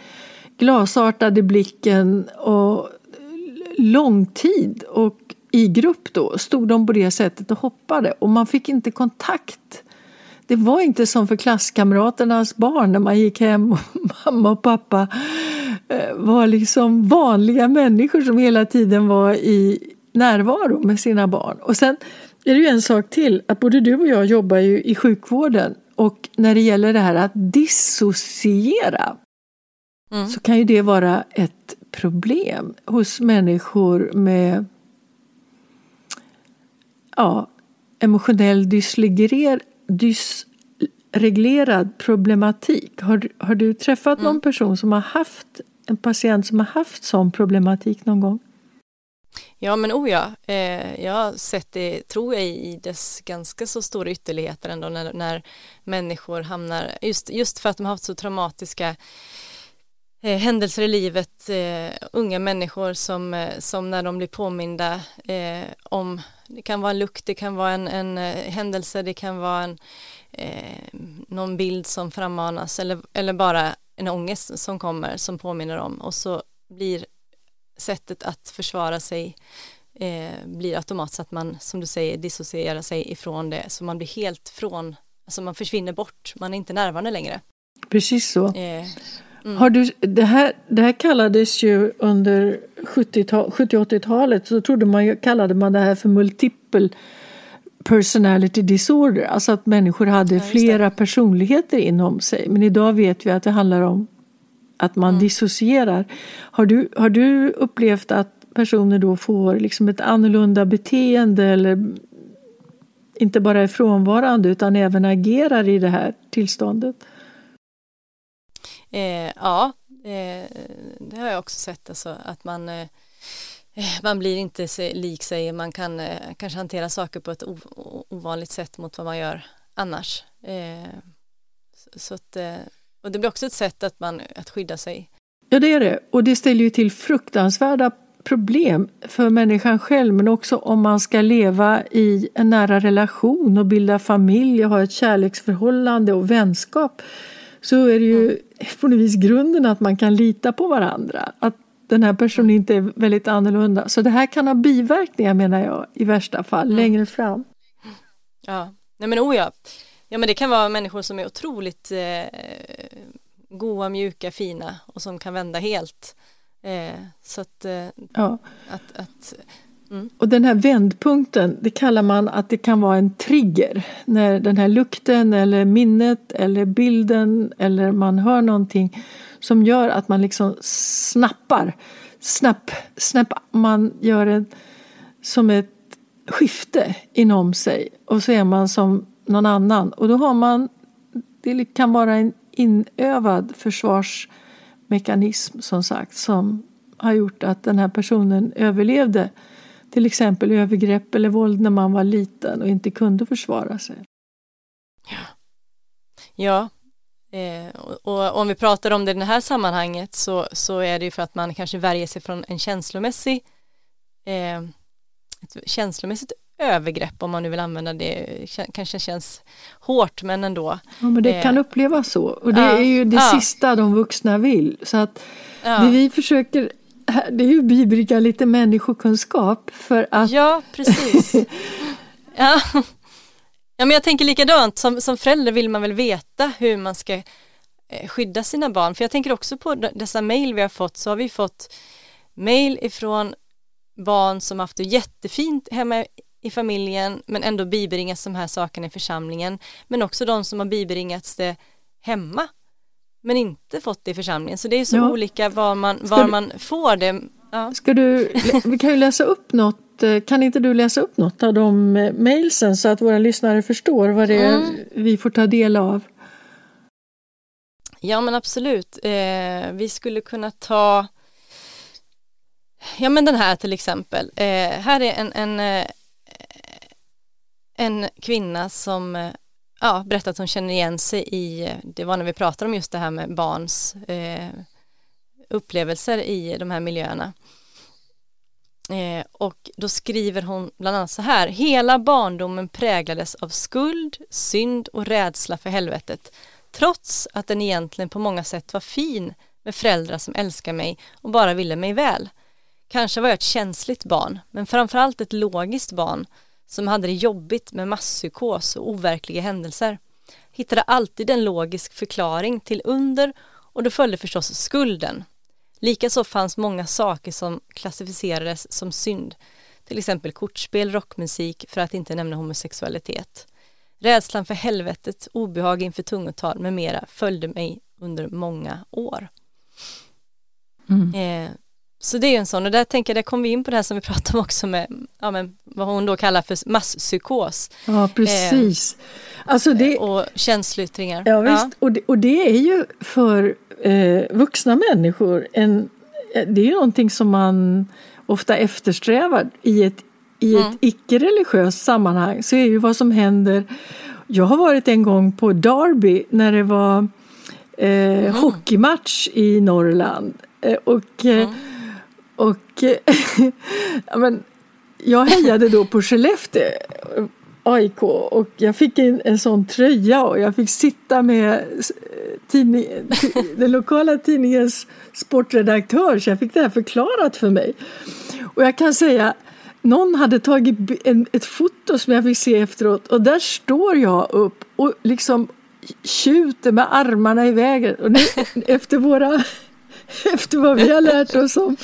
glasartade blicken och lång tid och i grupp då stod de på det sättet och hoppade och man fick inte kontakt. Det var inte som för klasskamraternas barn när man gick hem och mamma och pappa eh, var liksom vanliga människor som hela tiden var i närvaro med sina barn. Och sen är det ju en sak till att både du och jag jobbar ju i sjukvården Och när det gäller det här att dissociera mm. så kan ju det vara ett problem hos människor med ja, emotionell dysreglerad problematik. Har, har du träffat mm. någon person som har haft en patient som har haft sån problematik någon gång? Ja men oh ja, eh, jag har sett det, tror jag, i dess ganska så stora ytterligheter ändå när, när människor hamnar, just, just för att de har haft så traumatiska eh, händelser i livet, eh, unga människor som, eh, som när de blir påminda eh, om, det kan vara en lukt, det kan vara en, en eh, händelse, det kan vara en, någon bild som frammanas eller, eller bara en ångest som kommer som påminner om och så blir sättet att försvara sig eh, blir automatiskt att man, som du säger, dissocierar sig ifrån det, så man blir helt från, alltså man försvinner bort, man är inte närvarande längre. Precis så. Eh, mm. Har du, det, här, det här kallades ju under 70-80-talet, så trodde man, kallade man det här för multiple personality disorder, alltså att människor hade ja, flera personligheter inom sig. Men idag vet vi att det handlar om att man mm. dissocierar. Har du, har du upplevt att personer då får liksom ett annorlunda beteende eller inte bara är frånvarande utan även agerar i det här tillståndet? Eh, ja, eh, det har jag också sett, alltså, att man, eh, eh man blir inte lik sig, man kan eh, kanske hantera saker på ett ovanligt sätt mot vad man gör annars. Eh, så att eh, och det blir också ett sätt att, man, att skydda sig. Ja, det är det. Och det ställer ju till fruktansvärda problem för människan själv men också om man ska leva i en nära relation och bilda familj och ha ett kärleksförhållande och vänskap så är det ju på något vis grunden att man kan lita på varandra. Att den här personen inte är väldigt annorlunda. Så det här kan ha biverkningar menar jag i värsta fall mm. längre fram. Ja, nej men oh ja. Ja men det kan vara människor som är otroligt eh, goa, mjuka, fina och som kan vända helt. Eh, så att, eh, ja. att, att mm. Och den här vändpunkten, det kallar man att det kan vara en trigger. När den här lukten eller minnet eller bilden eller man hör någonting som gör att man liksom snappar. Snapp, snapp, man gör det som ett skifte inom sig och så är man som någon annan. Och då har man, det kan vara en inövad försvarsmekanism som sagt som har gjort att den här personen överlevde till exempel övergrepp eller våld när man var liten och inte kunde försvara sig. Ja, ja. Eh, och, och, om vi pratar om det i det här sammanhanget så, så är det ju för att man kanske värjer sig från en känslomässig eh, ett känslomässigt övergrepp om man nu vill använda det, kanske känns hårt men ändå. Ja men det kan upplevas så och det ja, är ju det ja. sista de vuxna vill. Så att ja. det vi försöker det är ju bibringa lite människokunskap för att Ja precis. ja. ja men jag tänker likadant som, som förälder vill man väl veta hur man ska eh, skydda sina barn för jag tänker också på dessa mejl vi har fått så har vi fått mejl ifrån barn som haft det jättefint hemma i familjen men ändå bibringas de här sakerna i församlingen men också de som har bibringats det hemma men inte fått det i församlingen så det är så ja. olika var man, var du, man får det. Ja. Ska du, vi kan ju läsa upp något, eh, kan inte du läsa upp något av de eh, mejlsen så att våra lyssnare förstår vad det är mm. vi får ta del av? Ja men absolut, eh, vi skulle kunna ta Ja men den här till exempel, eh, här är en, en eh, en kvinna som ja, berättat att hon känner igen sig i, det var när vi pratade om just det här med barns eh, upplevelser i de här miljöerna. Eh, och då skriver hon bland annat så här, hela barndomen präglades av skuld, synd och rädsla för helvetet, trots att den egentligen på många sätt var fin med föräldrar som älskar mig och bara ville mig väl. Kanske var jag ett känsligt barn, men framförallt ett logiskt barn som hade det jobbigt med masspsykos och overkliga händelser hittade alltid en logisk förklaring till under och då följde förstås skulden. Likaså fanns många saker som klassificerades som synd, till exempel kortspel, rockmusik, för att inte nämna homosexualitet. Rädslan för helvetet, obehag inför tungotal med mera följde mig under många år. Mm. Eh, så det är en sån och där tänker jag, där kommer vi in på det här som vi pratade om också med, ja, men, vad hon då kallar för masspsykos. Ja, precis. Eh, alltså det, och känsloyttringar. Ja, visst. Ja. Och, det, och det är ju för eh, vuxna människor en, eh, det är ju någonting som man ofta eftersträvar i ett, i ett mm. icke-religiöst sammanhang så är ju vad som händer jag har varit en gång på Derby när det var eh, mm. hockeymatch i Norrland. Eh, och mm och ja, men, jag hejade då på Skellefteå AIK och jag fick en, en sån tröja och jag fick sitta med eh, tidning, den lokala tidningens sportredaktör så jag fick det här förklarat för mig. Och jag kan säga någon hade tagit en, ett foto som jag fick se efteråt och där står jag upp och liksom tjuter med armarna i vägen. Och nu, efter, våra, efter vad vi har lärt oss om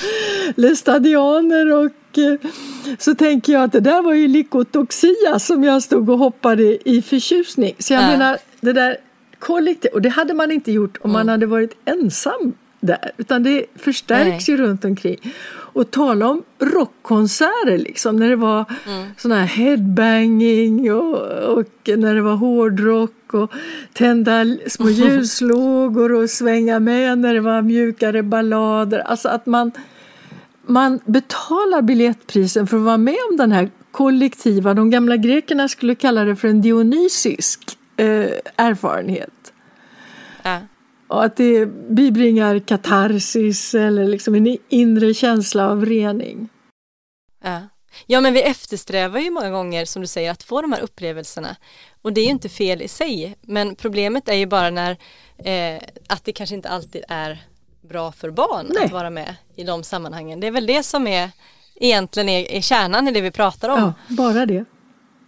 lästadianer och eh, så tänker jag att det där var ju likotoxia som jag stod och hoppade i förtjusning. Så jag äh. menar, det där kollektivt, och det hade man inte gjort om mm. man hade varit ensam där, utan det förstärks Nej. ju runt omkring. Och tala om rockkonserter liksom, när det var mm. sån här headbanging och, och, när det var hårdrock och tända små ljuslågor och svänga med när det var mjukare ballader. Alltså att man, man betalar biljettprisen för att vara med om den här kollektiva, de gamla grekerna skulle kalla det för en dionysisk eh, erfarenhet. Äh. Och att det bibringar katarsis eller liksom en inre känsla av rening. Ja. ja, men vi eftersträvar ju många gånger som du säger att få de här upplevelserna. Och det är ju inte fel i sig, men problemet är ju bara när eh, att det kanske inte alltid är bra för barn Nej. att vara med i de sammanhangen. Det är väl det som är egentligen är, är kärnan i det vi pratar om. Ja, bara det.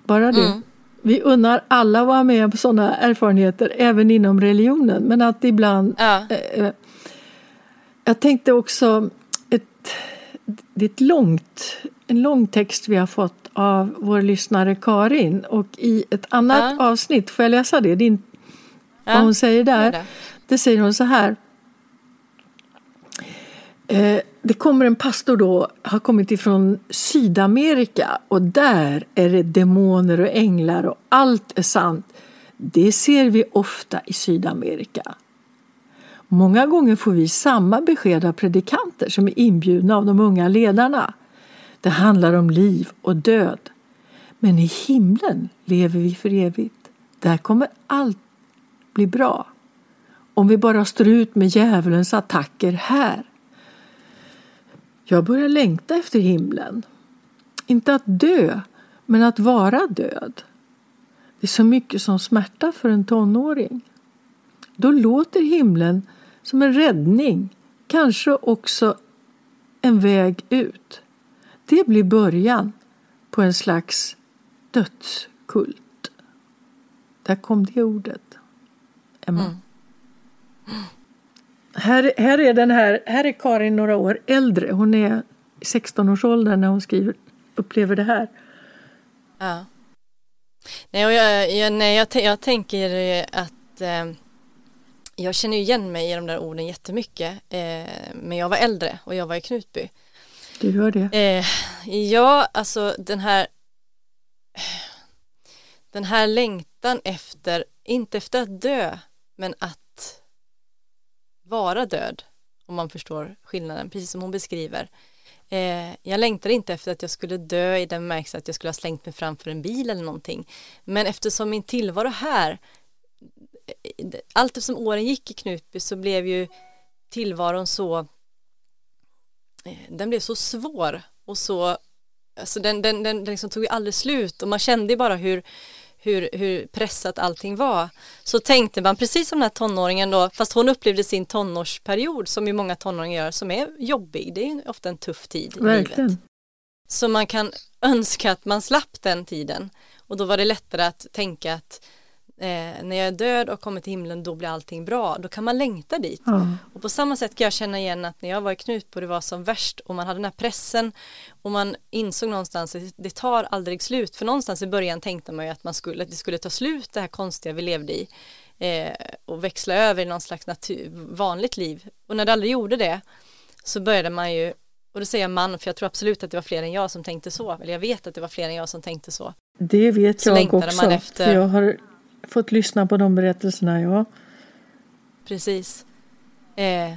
Bara det. Mm. Vi unnar alla att vara med på sådana erfarenheter, även inom religionen. Men att ibland... Ja. Eh, eh, jag tänkte också, ett, det är ett långt, en lång text vi har fått av vår lyssnare Karin. Och i ett annat ja. avsnitt, får jag läsa det? Din, ja. Vad hon säger där. Det. det säger hon så här. Eh, det kommer en pastor då, har kommit ifrån Sydamerika och där är det demoner och änglar och allt är sant. Det ser vi ofta i Sydamerika. Många gånger får vi samma besked av predikanter som är inbjudna av de unga ledarna. Det handlar om liv och död. Men i himlen lever vi för evigt. Där kommer allt bli bra. Om vi bara står ut med djävulens attacker här. Jag börjar längta efter himlen. Inte att dö, men att vara död. Det är så mycket som smärta för en tonåring. Då låter himlen som en räddning, kanske också en väg ut. Det blir början på en slags dödskult. Där kom det ordet, Emma. Mm. Här, här, är den här, här är Karin några år äldre. Hon är i 16-årsåldern när hon skriver, upplever det här. Ja. Nej, och jag, jag, nej, jag, jag tänker att eh, jag känner igen mig i de där orden jättemycket. Eh, men jag var äldre och jag var i Knutby. Du gör det? Eh, ja, alltså den här den här längtan efter, inte efter att dö, men att vara död, om man förstår skillnaden, precis som hon beskriver. Eh, jag längtade inte efter att jag skulle dö i den bemärkelsen att jag skulle ha slängt mig framför en bil eller någonting. Men eftersom min tillvaro här, allt eftersom åren gick i Knutby så blev ju tillvaron så, eh, den blev så svår och så, alltså den, den, den, den liksom tog ju aldrig slut och man kände ju bara hur hur, hur pressat allting var så tänkte man precis som den här tonåringen då fast hon upplevde sin tonårsperiod som ju många tonåringar gör som är jobbig. Det är ofta en tuff tid Verkligen. i livet. Så man kan önska att man slapp den tiden. Och då var det lättare att tänka att eh, när jag är död och kommer till himlen då blir allting bra. Då kan man längta dit. Ja. Och på samma sätt kan jag känna igen att när jag var i Knutbo det var som värst och man hade den här pressen och man insåg någonstans att det tar aldrig slut. För någonstans i början tänkte man ju att, man skulle, att det skulle ta slut det här konstiga vi levde i eh, och växla över i någon slags natur, vanligt liv. Och när det aldrig gjorde det så började man ju och då säger jag man, för jag tror absolut att det var fler än jag som tänkte så. Eller jag vet att det var fler än jag som tänkte så. Det vet så jag också. Man efter... För jag har fått lyssna på de berättelserna, ja. Precis. Eh,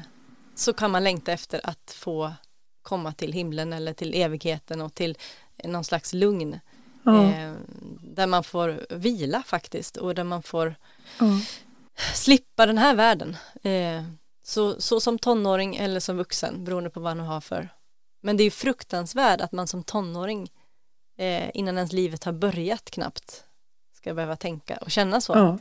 så kan man längta efter att få komma till himlen eller till evigheten och till någon slags lugn. Ja. Eh, där man får vila faktiskt och där man får ja. slippa den här världen. Eh, så, så som tonåring eller som vuxen beroende på vad man har för men det är fruktansvärt att man som tonåring eh, innan ens livet har börjat knappt ska behöva tänka och känna så. Ja.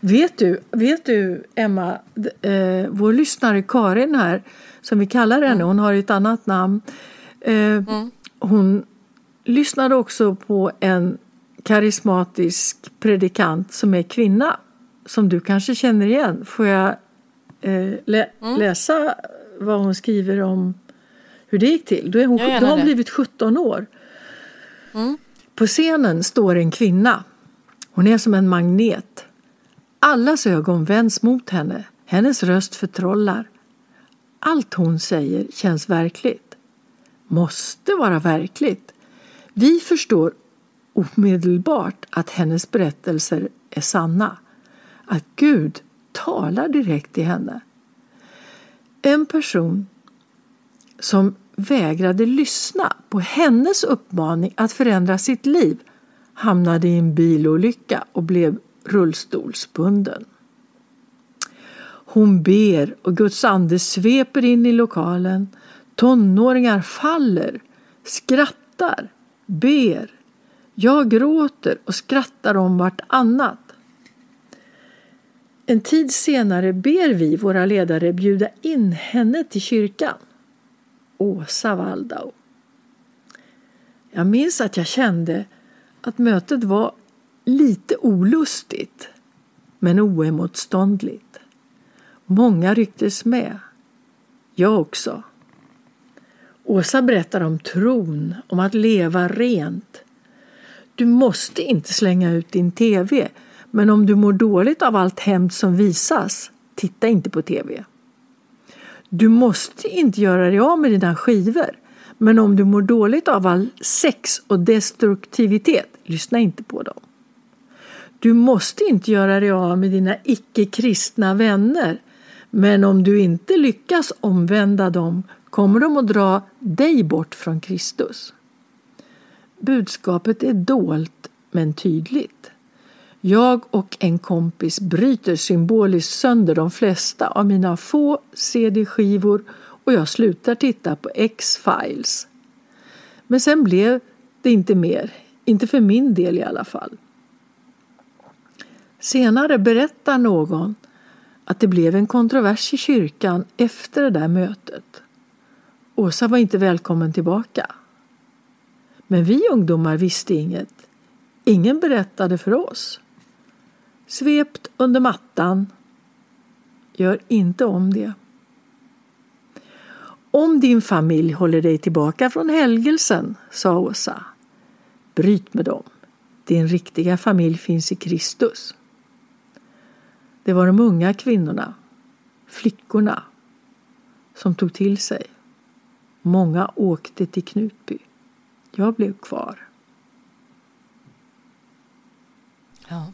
Vet du, vet du Emma, eh, vår lyssnare Karin här, som vi kallar henne, mm. hon har ett annat namn. Eh, mm. Hon lyssnade också på en karismatisk predikant som är kvinna, som du kanske känner igen. Får jag eh, lä mm. läsa vad hon skriver om hur det gick till. Då, är hon, då har hon blivit 17 år. Mm. På scenen står en kvinna. Hon är som en magnet. Allas ögon vänds mot henne. Hennes röst förtrollar. Allt hon säger känns verkligt. Måste vara verkligt. Vi förstår omedelbart att hennes berättelser är sanna. Att Gud talar direkt till henne. En person som vägrade lyssna på hennes uppmaning att förändra sitt liv hamnade i en bilolycka och blev rullstolsbunden. Hon ber och Guds ande sveper in i lokalen. Tonåringar faller, skrattar, ber. Jag gråter och skrattar om vartannat. En tid senare ber vi våra ledare bjuda in henne till kyrkan. Åsa Waldau. Jag minns att jag kände att mötet var lite olustigt men oemotståndligt. Många rycktes med. Jag också. Åsa berättar om tron, om att leva rent. Du måste inte slänga ut din TV, men om du mår dåligt av allt hemskt som visas, titta inte på TV. Du måste inte göra dig av med dina skivor. Men om du mår dåligt av all sex och destruktivitet, lyssna inte på dem. Du måste inte göra dig av med dina icke-kristna vänner. Men om du inte lyckas omvända dem kommer de att dra dig bort från Kristus. Budskapet är dolt men tydligt. Jag och en kompis bryter symboliskt sönder de flesta av mina få CD-skivor och jag slutar titta på X-Files. Men sen blev det inte mer, inte för min del i alla fall. Senare berättar någon att det blev en kontrovers i kyrkan efter det där mötet. Åsa var inte välkommen tillbaka. Men vi ungdomar visste inget. Ingen berättade för oss. Svept under mattan. Gör inte om det. Om din familj håller dig tillbaka från helgelsen, sa Åsa, bryt med dem. Din riktiga familj finns i Kristus. Det var de unga kvinnorna, flickorna, som tog till sig. Många åkte till Knutby. Jag blev kvar. Ja.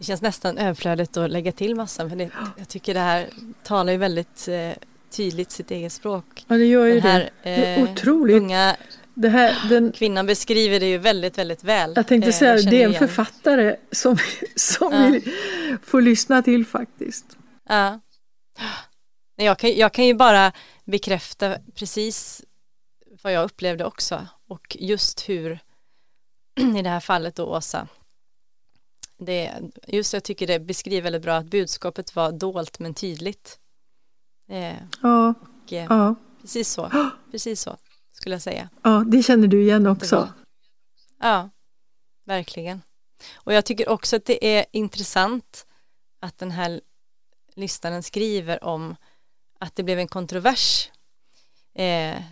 Det känns nästan överflödigt att lägga till massor för det, jag tycker det här talar ju väldigt eh, tydligt sitt eget språk. Ja det gör ju den här, det. det är eh, otroligt. Unga det här, den, kvinnan beskriver det ju väldigt, väldigt väl. Jag tänkte eh, säga eh, det är en igen. författare som, som ja. vi får lyssna till faktiskt. Ja. Jag kan, jag kan ju bara bekräfta precis vad jag upplevde också och just hur i det här fallet då Åsa det, just jag tycker det beskriver väldigt bra att budskapet var dolt men tydligt. Eh, ja, och, eh, ja. Precis så, precis så skulle jag säga. Ja, det känner du igen också. ja, verkligen. Och jag tycker också att det är intressant att den här lyssnaren skriver om att det blev en kontrovers. Eh,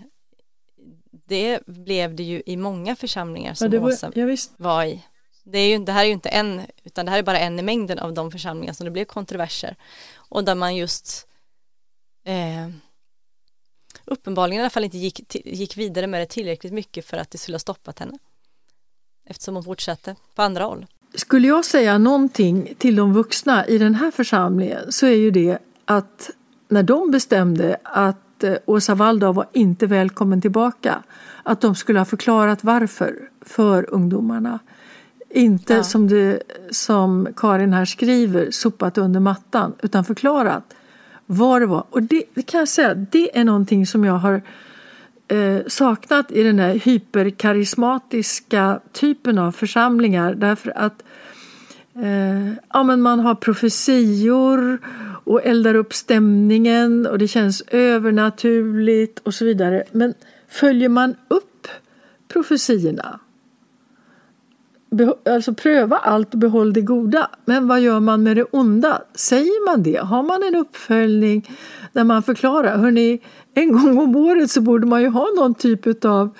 det blev det ju i många församlingar som ja, var, Åsa var i. Det, är ju, det här är ju inte en, utan det här är bara en i mängden av de församlingar som det blev kontroverser. Och där man just eh, uppenbarligen i alla fall inte gick, gick vidare med det tillräckligt mycket för att det skulle ha stoppat henne. Eftersom hon fortsatte på andra håll. Skulle jag säga någonting till de vuxna i den här församlingen så är ju det att när de bestämde att eh, Åsa Waldau var inte välkommen tillbaka att de skulle ha förklarat varför för ungdomarna. Inte ja. som, det, som Karin här skriver, sopat under mattan, utan förklarat vad det var. Och det, det kan jag säga, det är någonting som jag har eh, saknat i den här hyperkarismatiska typen av församlingar. Därför att eh, ja, men man har profetior och eldar upp stämningen och det känns övernaturligt och så vidare. Men följer man upp profetiorna alltså pröva allt och behåll det goda. Men vad gör man med det onda? Säger man det? Har man en uppföljning där man förklarar, hörni, en gång om året så borde man ju ha någon typ av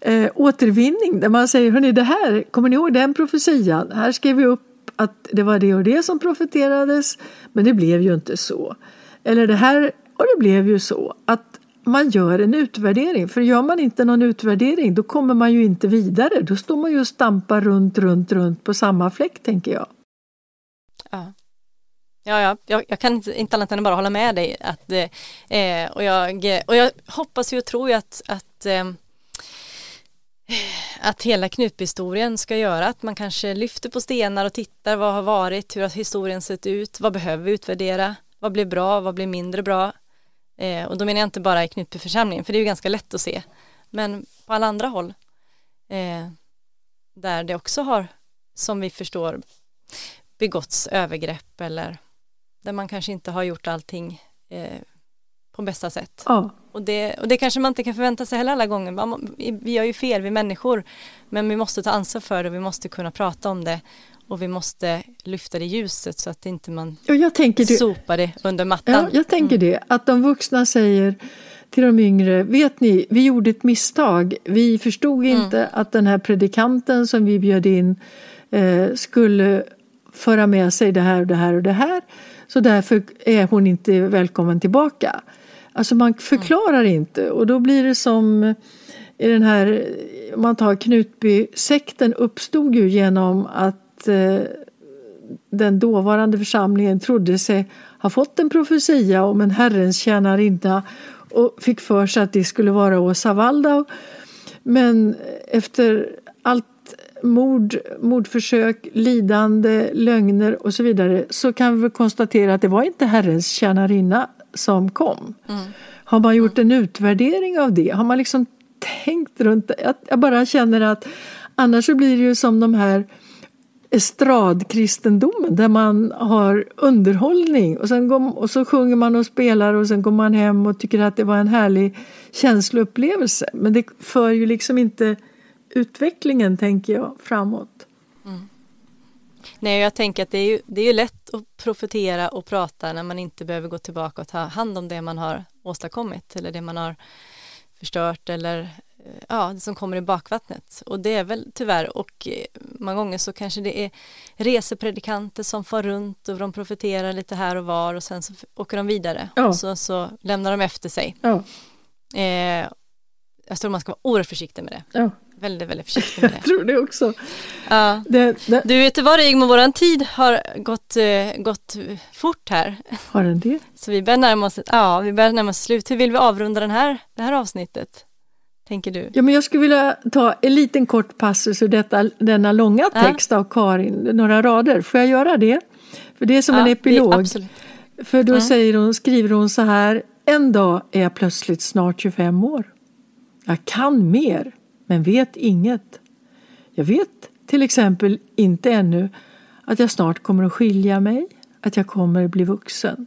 eh, återvinning där man säger, hörni, det här, kommer ni ihåg den profetian? Här skrev vi upp att det var det och det som profeterades, men det blev ju inte så. Eller det här, och det blev ju så. Att man gör en utvärdering. För gör man inte någon utvärdering då kommer man ju inte vidare. Då står man ju och stampar runt, runt, runt på samma fläck tänker jag. Ja. Ja, ja. Jag, jag kan inte, inte annat än bara hålla med dig. Att, eh, och, jag, och jag hoppas ju och tror ju att, att, eh, att hela knuthistorien ska göra att man kanske lyfter på stenar och tittar vad har varit, hur har historien sett ut, vad behöver vi utvärdera, vad blir bra, vad blir mindre bra, Eh, och då menar jag inte bara i Knutby församling, för det är ju ganska lätt att se. Men på alla andra håll, eh, där det också har, som vi förstår, begåtts övergrepp eller där man kanske inte har gjort allting eh, på bästa sätt. Ja. Och, det, och det kanske man inte kan förvänta sig heller alla gånger. Man, vi gör ju fel, vi människor, men vi måste ta ansvar för det, vi måste kunna prata om det och vi måste lyfta det ljuset så att inte man jag tänker det, sopar det under mattan. Ja, jag tänker mm. det, att de vuxna säger till de yngre, vet ni, vi gjorde ett misstag. Vi förstod mm. inte att den här predikanten som vi bjöd in eh, skulle föra med sig det här och det här och det här. Så därför är hon inte välkommen tillbaka. Alltså man förklarar mm. inte och då blir det som i den här, om man tar Knutby-sekten uppstod ju genom att eh, den dåvarande församlingen trodde sig ha fått en profetia om en Herrens tjänarinna och fick för sig att det skulle vara Åsa Waldau. Men efter allt mord, mordförsök, lidande, lögner och så vidare så kan vi konstatera att det var inte Herrens tjänarinna som kom. Mm. Har man gjort en utvärdering av det? Har man liksom tänkt runt det? Jag bara känner att annars så blir det ju som de här estradkristendomen där man har underhållning och, sen går, och så sjunger man och spelar och sen går man hem och tycker att det var en härlig känsloupplevelse. Men det för ju liksom inte utvecklingen, tänker jag, framåt. Mm. Nej, jag tänker att det är ju det är lätt att profetera och prata när man inte behöver gå tillbaka och ta hand om det man har åstadkommit eller det man har förstört eller ja, det som kommer i bakvattnet. Och det är väl tyvärr, och eh, många gånger så kanske det är resepredikanter som far runt och de profeterar lite här och var och sen så åker de vidare ja. och så, så lämnar de efter sig. Ja. Eh, jag tror man ska vara oerhört försiktig med det. Ja. Väldigt, väldigt försiktig med det. Jag tror det också. Ja. Det, det. Du vet vad Rigmor, våran tid har gått, uh, gått fort här. Har den det? Så vi börjar närma oss, ja, vi börjar närma oss slut. Hur vill vi avrunda den här, det här avsnittet? Tänker du? Ja, men jag skulle vilja ta en liten kort passus ur detta, denna långa text ja. av Karin, några rader. Får jag göra det? För det är som ja, en epilog. För då ja. säger hon, skriver hon så här. En dag är jag plötsligt snart 25 år. Jag kan mer, men vet inget. Jag vet till exempel inte ännu att jag snart kommer att skilja mig, att jag kommer att bli vuxen.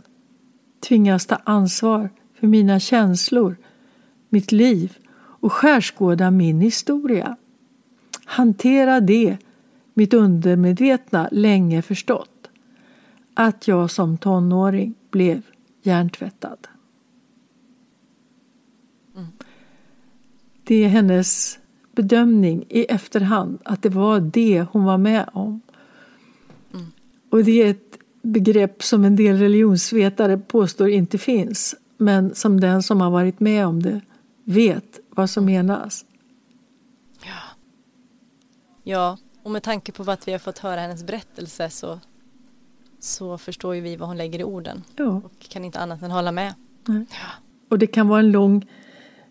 Tvingas ta ansvar för mina känslor, mitt liv och skärskåda min historia. Hantera det mitt undermedvetna länge förstått att jag som tonåring blev hjärntvättad. Mm. Det är hennes bedömning i efterhand att det var det hon var med om. Mm. Och det är ett begrepp som en del religionsvetare påstår inte finns men som den som har varit med om det vet vad som menas. Ja, ja och med tanke på att vi har fått höra hennes berättelse så, så förstår ju vi vad hon lägger i orden ja. och kan inte annat än hålla med. Ja. Och det kan vara en lång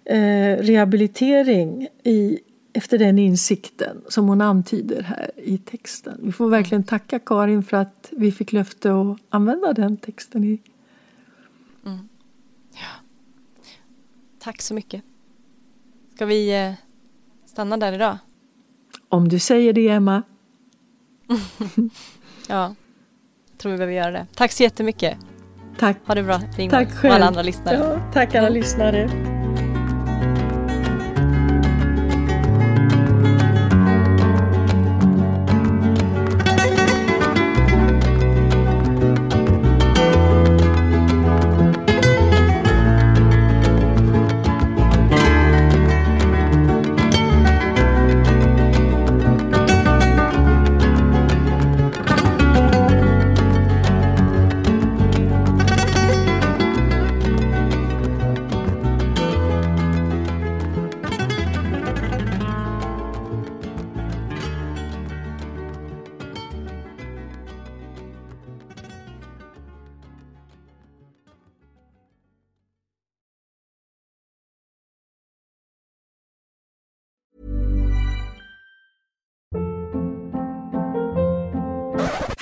eh, rehabilitering i efter den insikten som hon antyder här i texten. Vi får verkligen tacka Karin för att vi fick löfte att använda den texten. I. Mm. Ja. Tack så mycket. Ska vi eh, stanna där idag? Om du säger det, Emma. ja, jag tror vi behöver göra det. Tack så jättemycket. Tack. Ha det bra, Ingmar. Tack själv. Och alla andra lyssnare. Ja, tack alla lyssnare.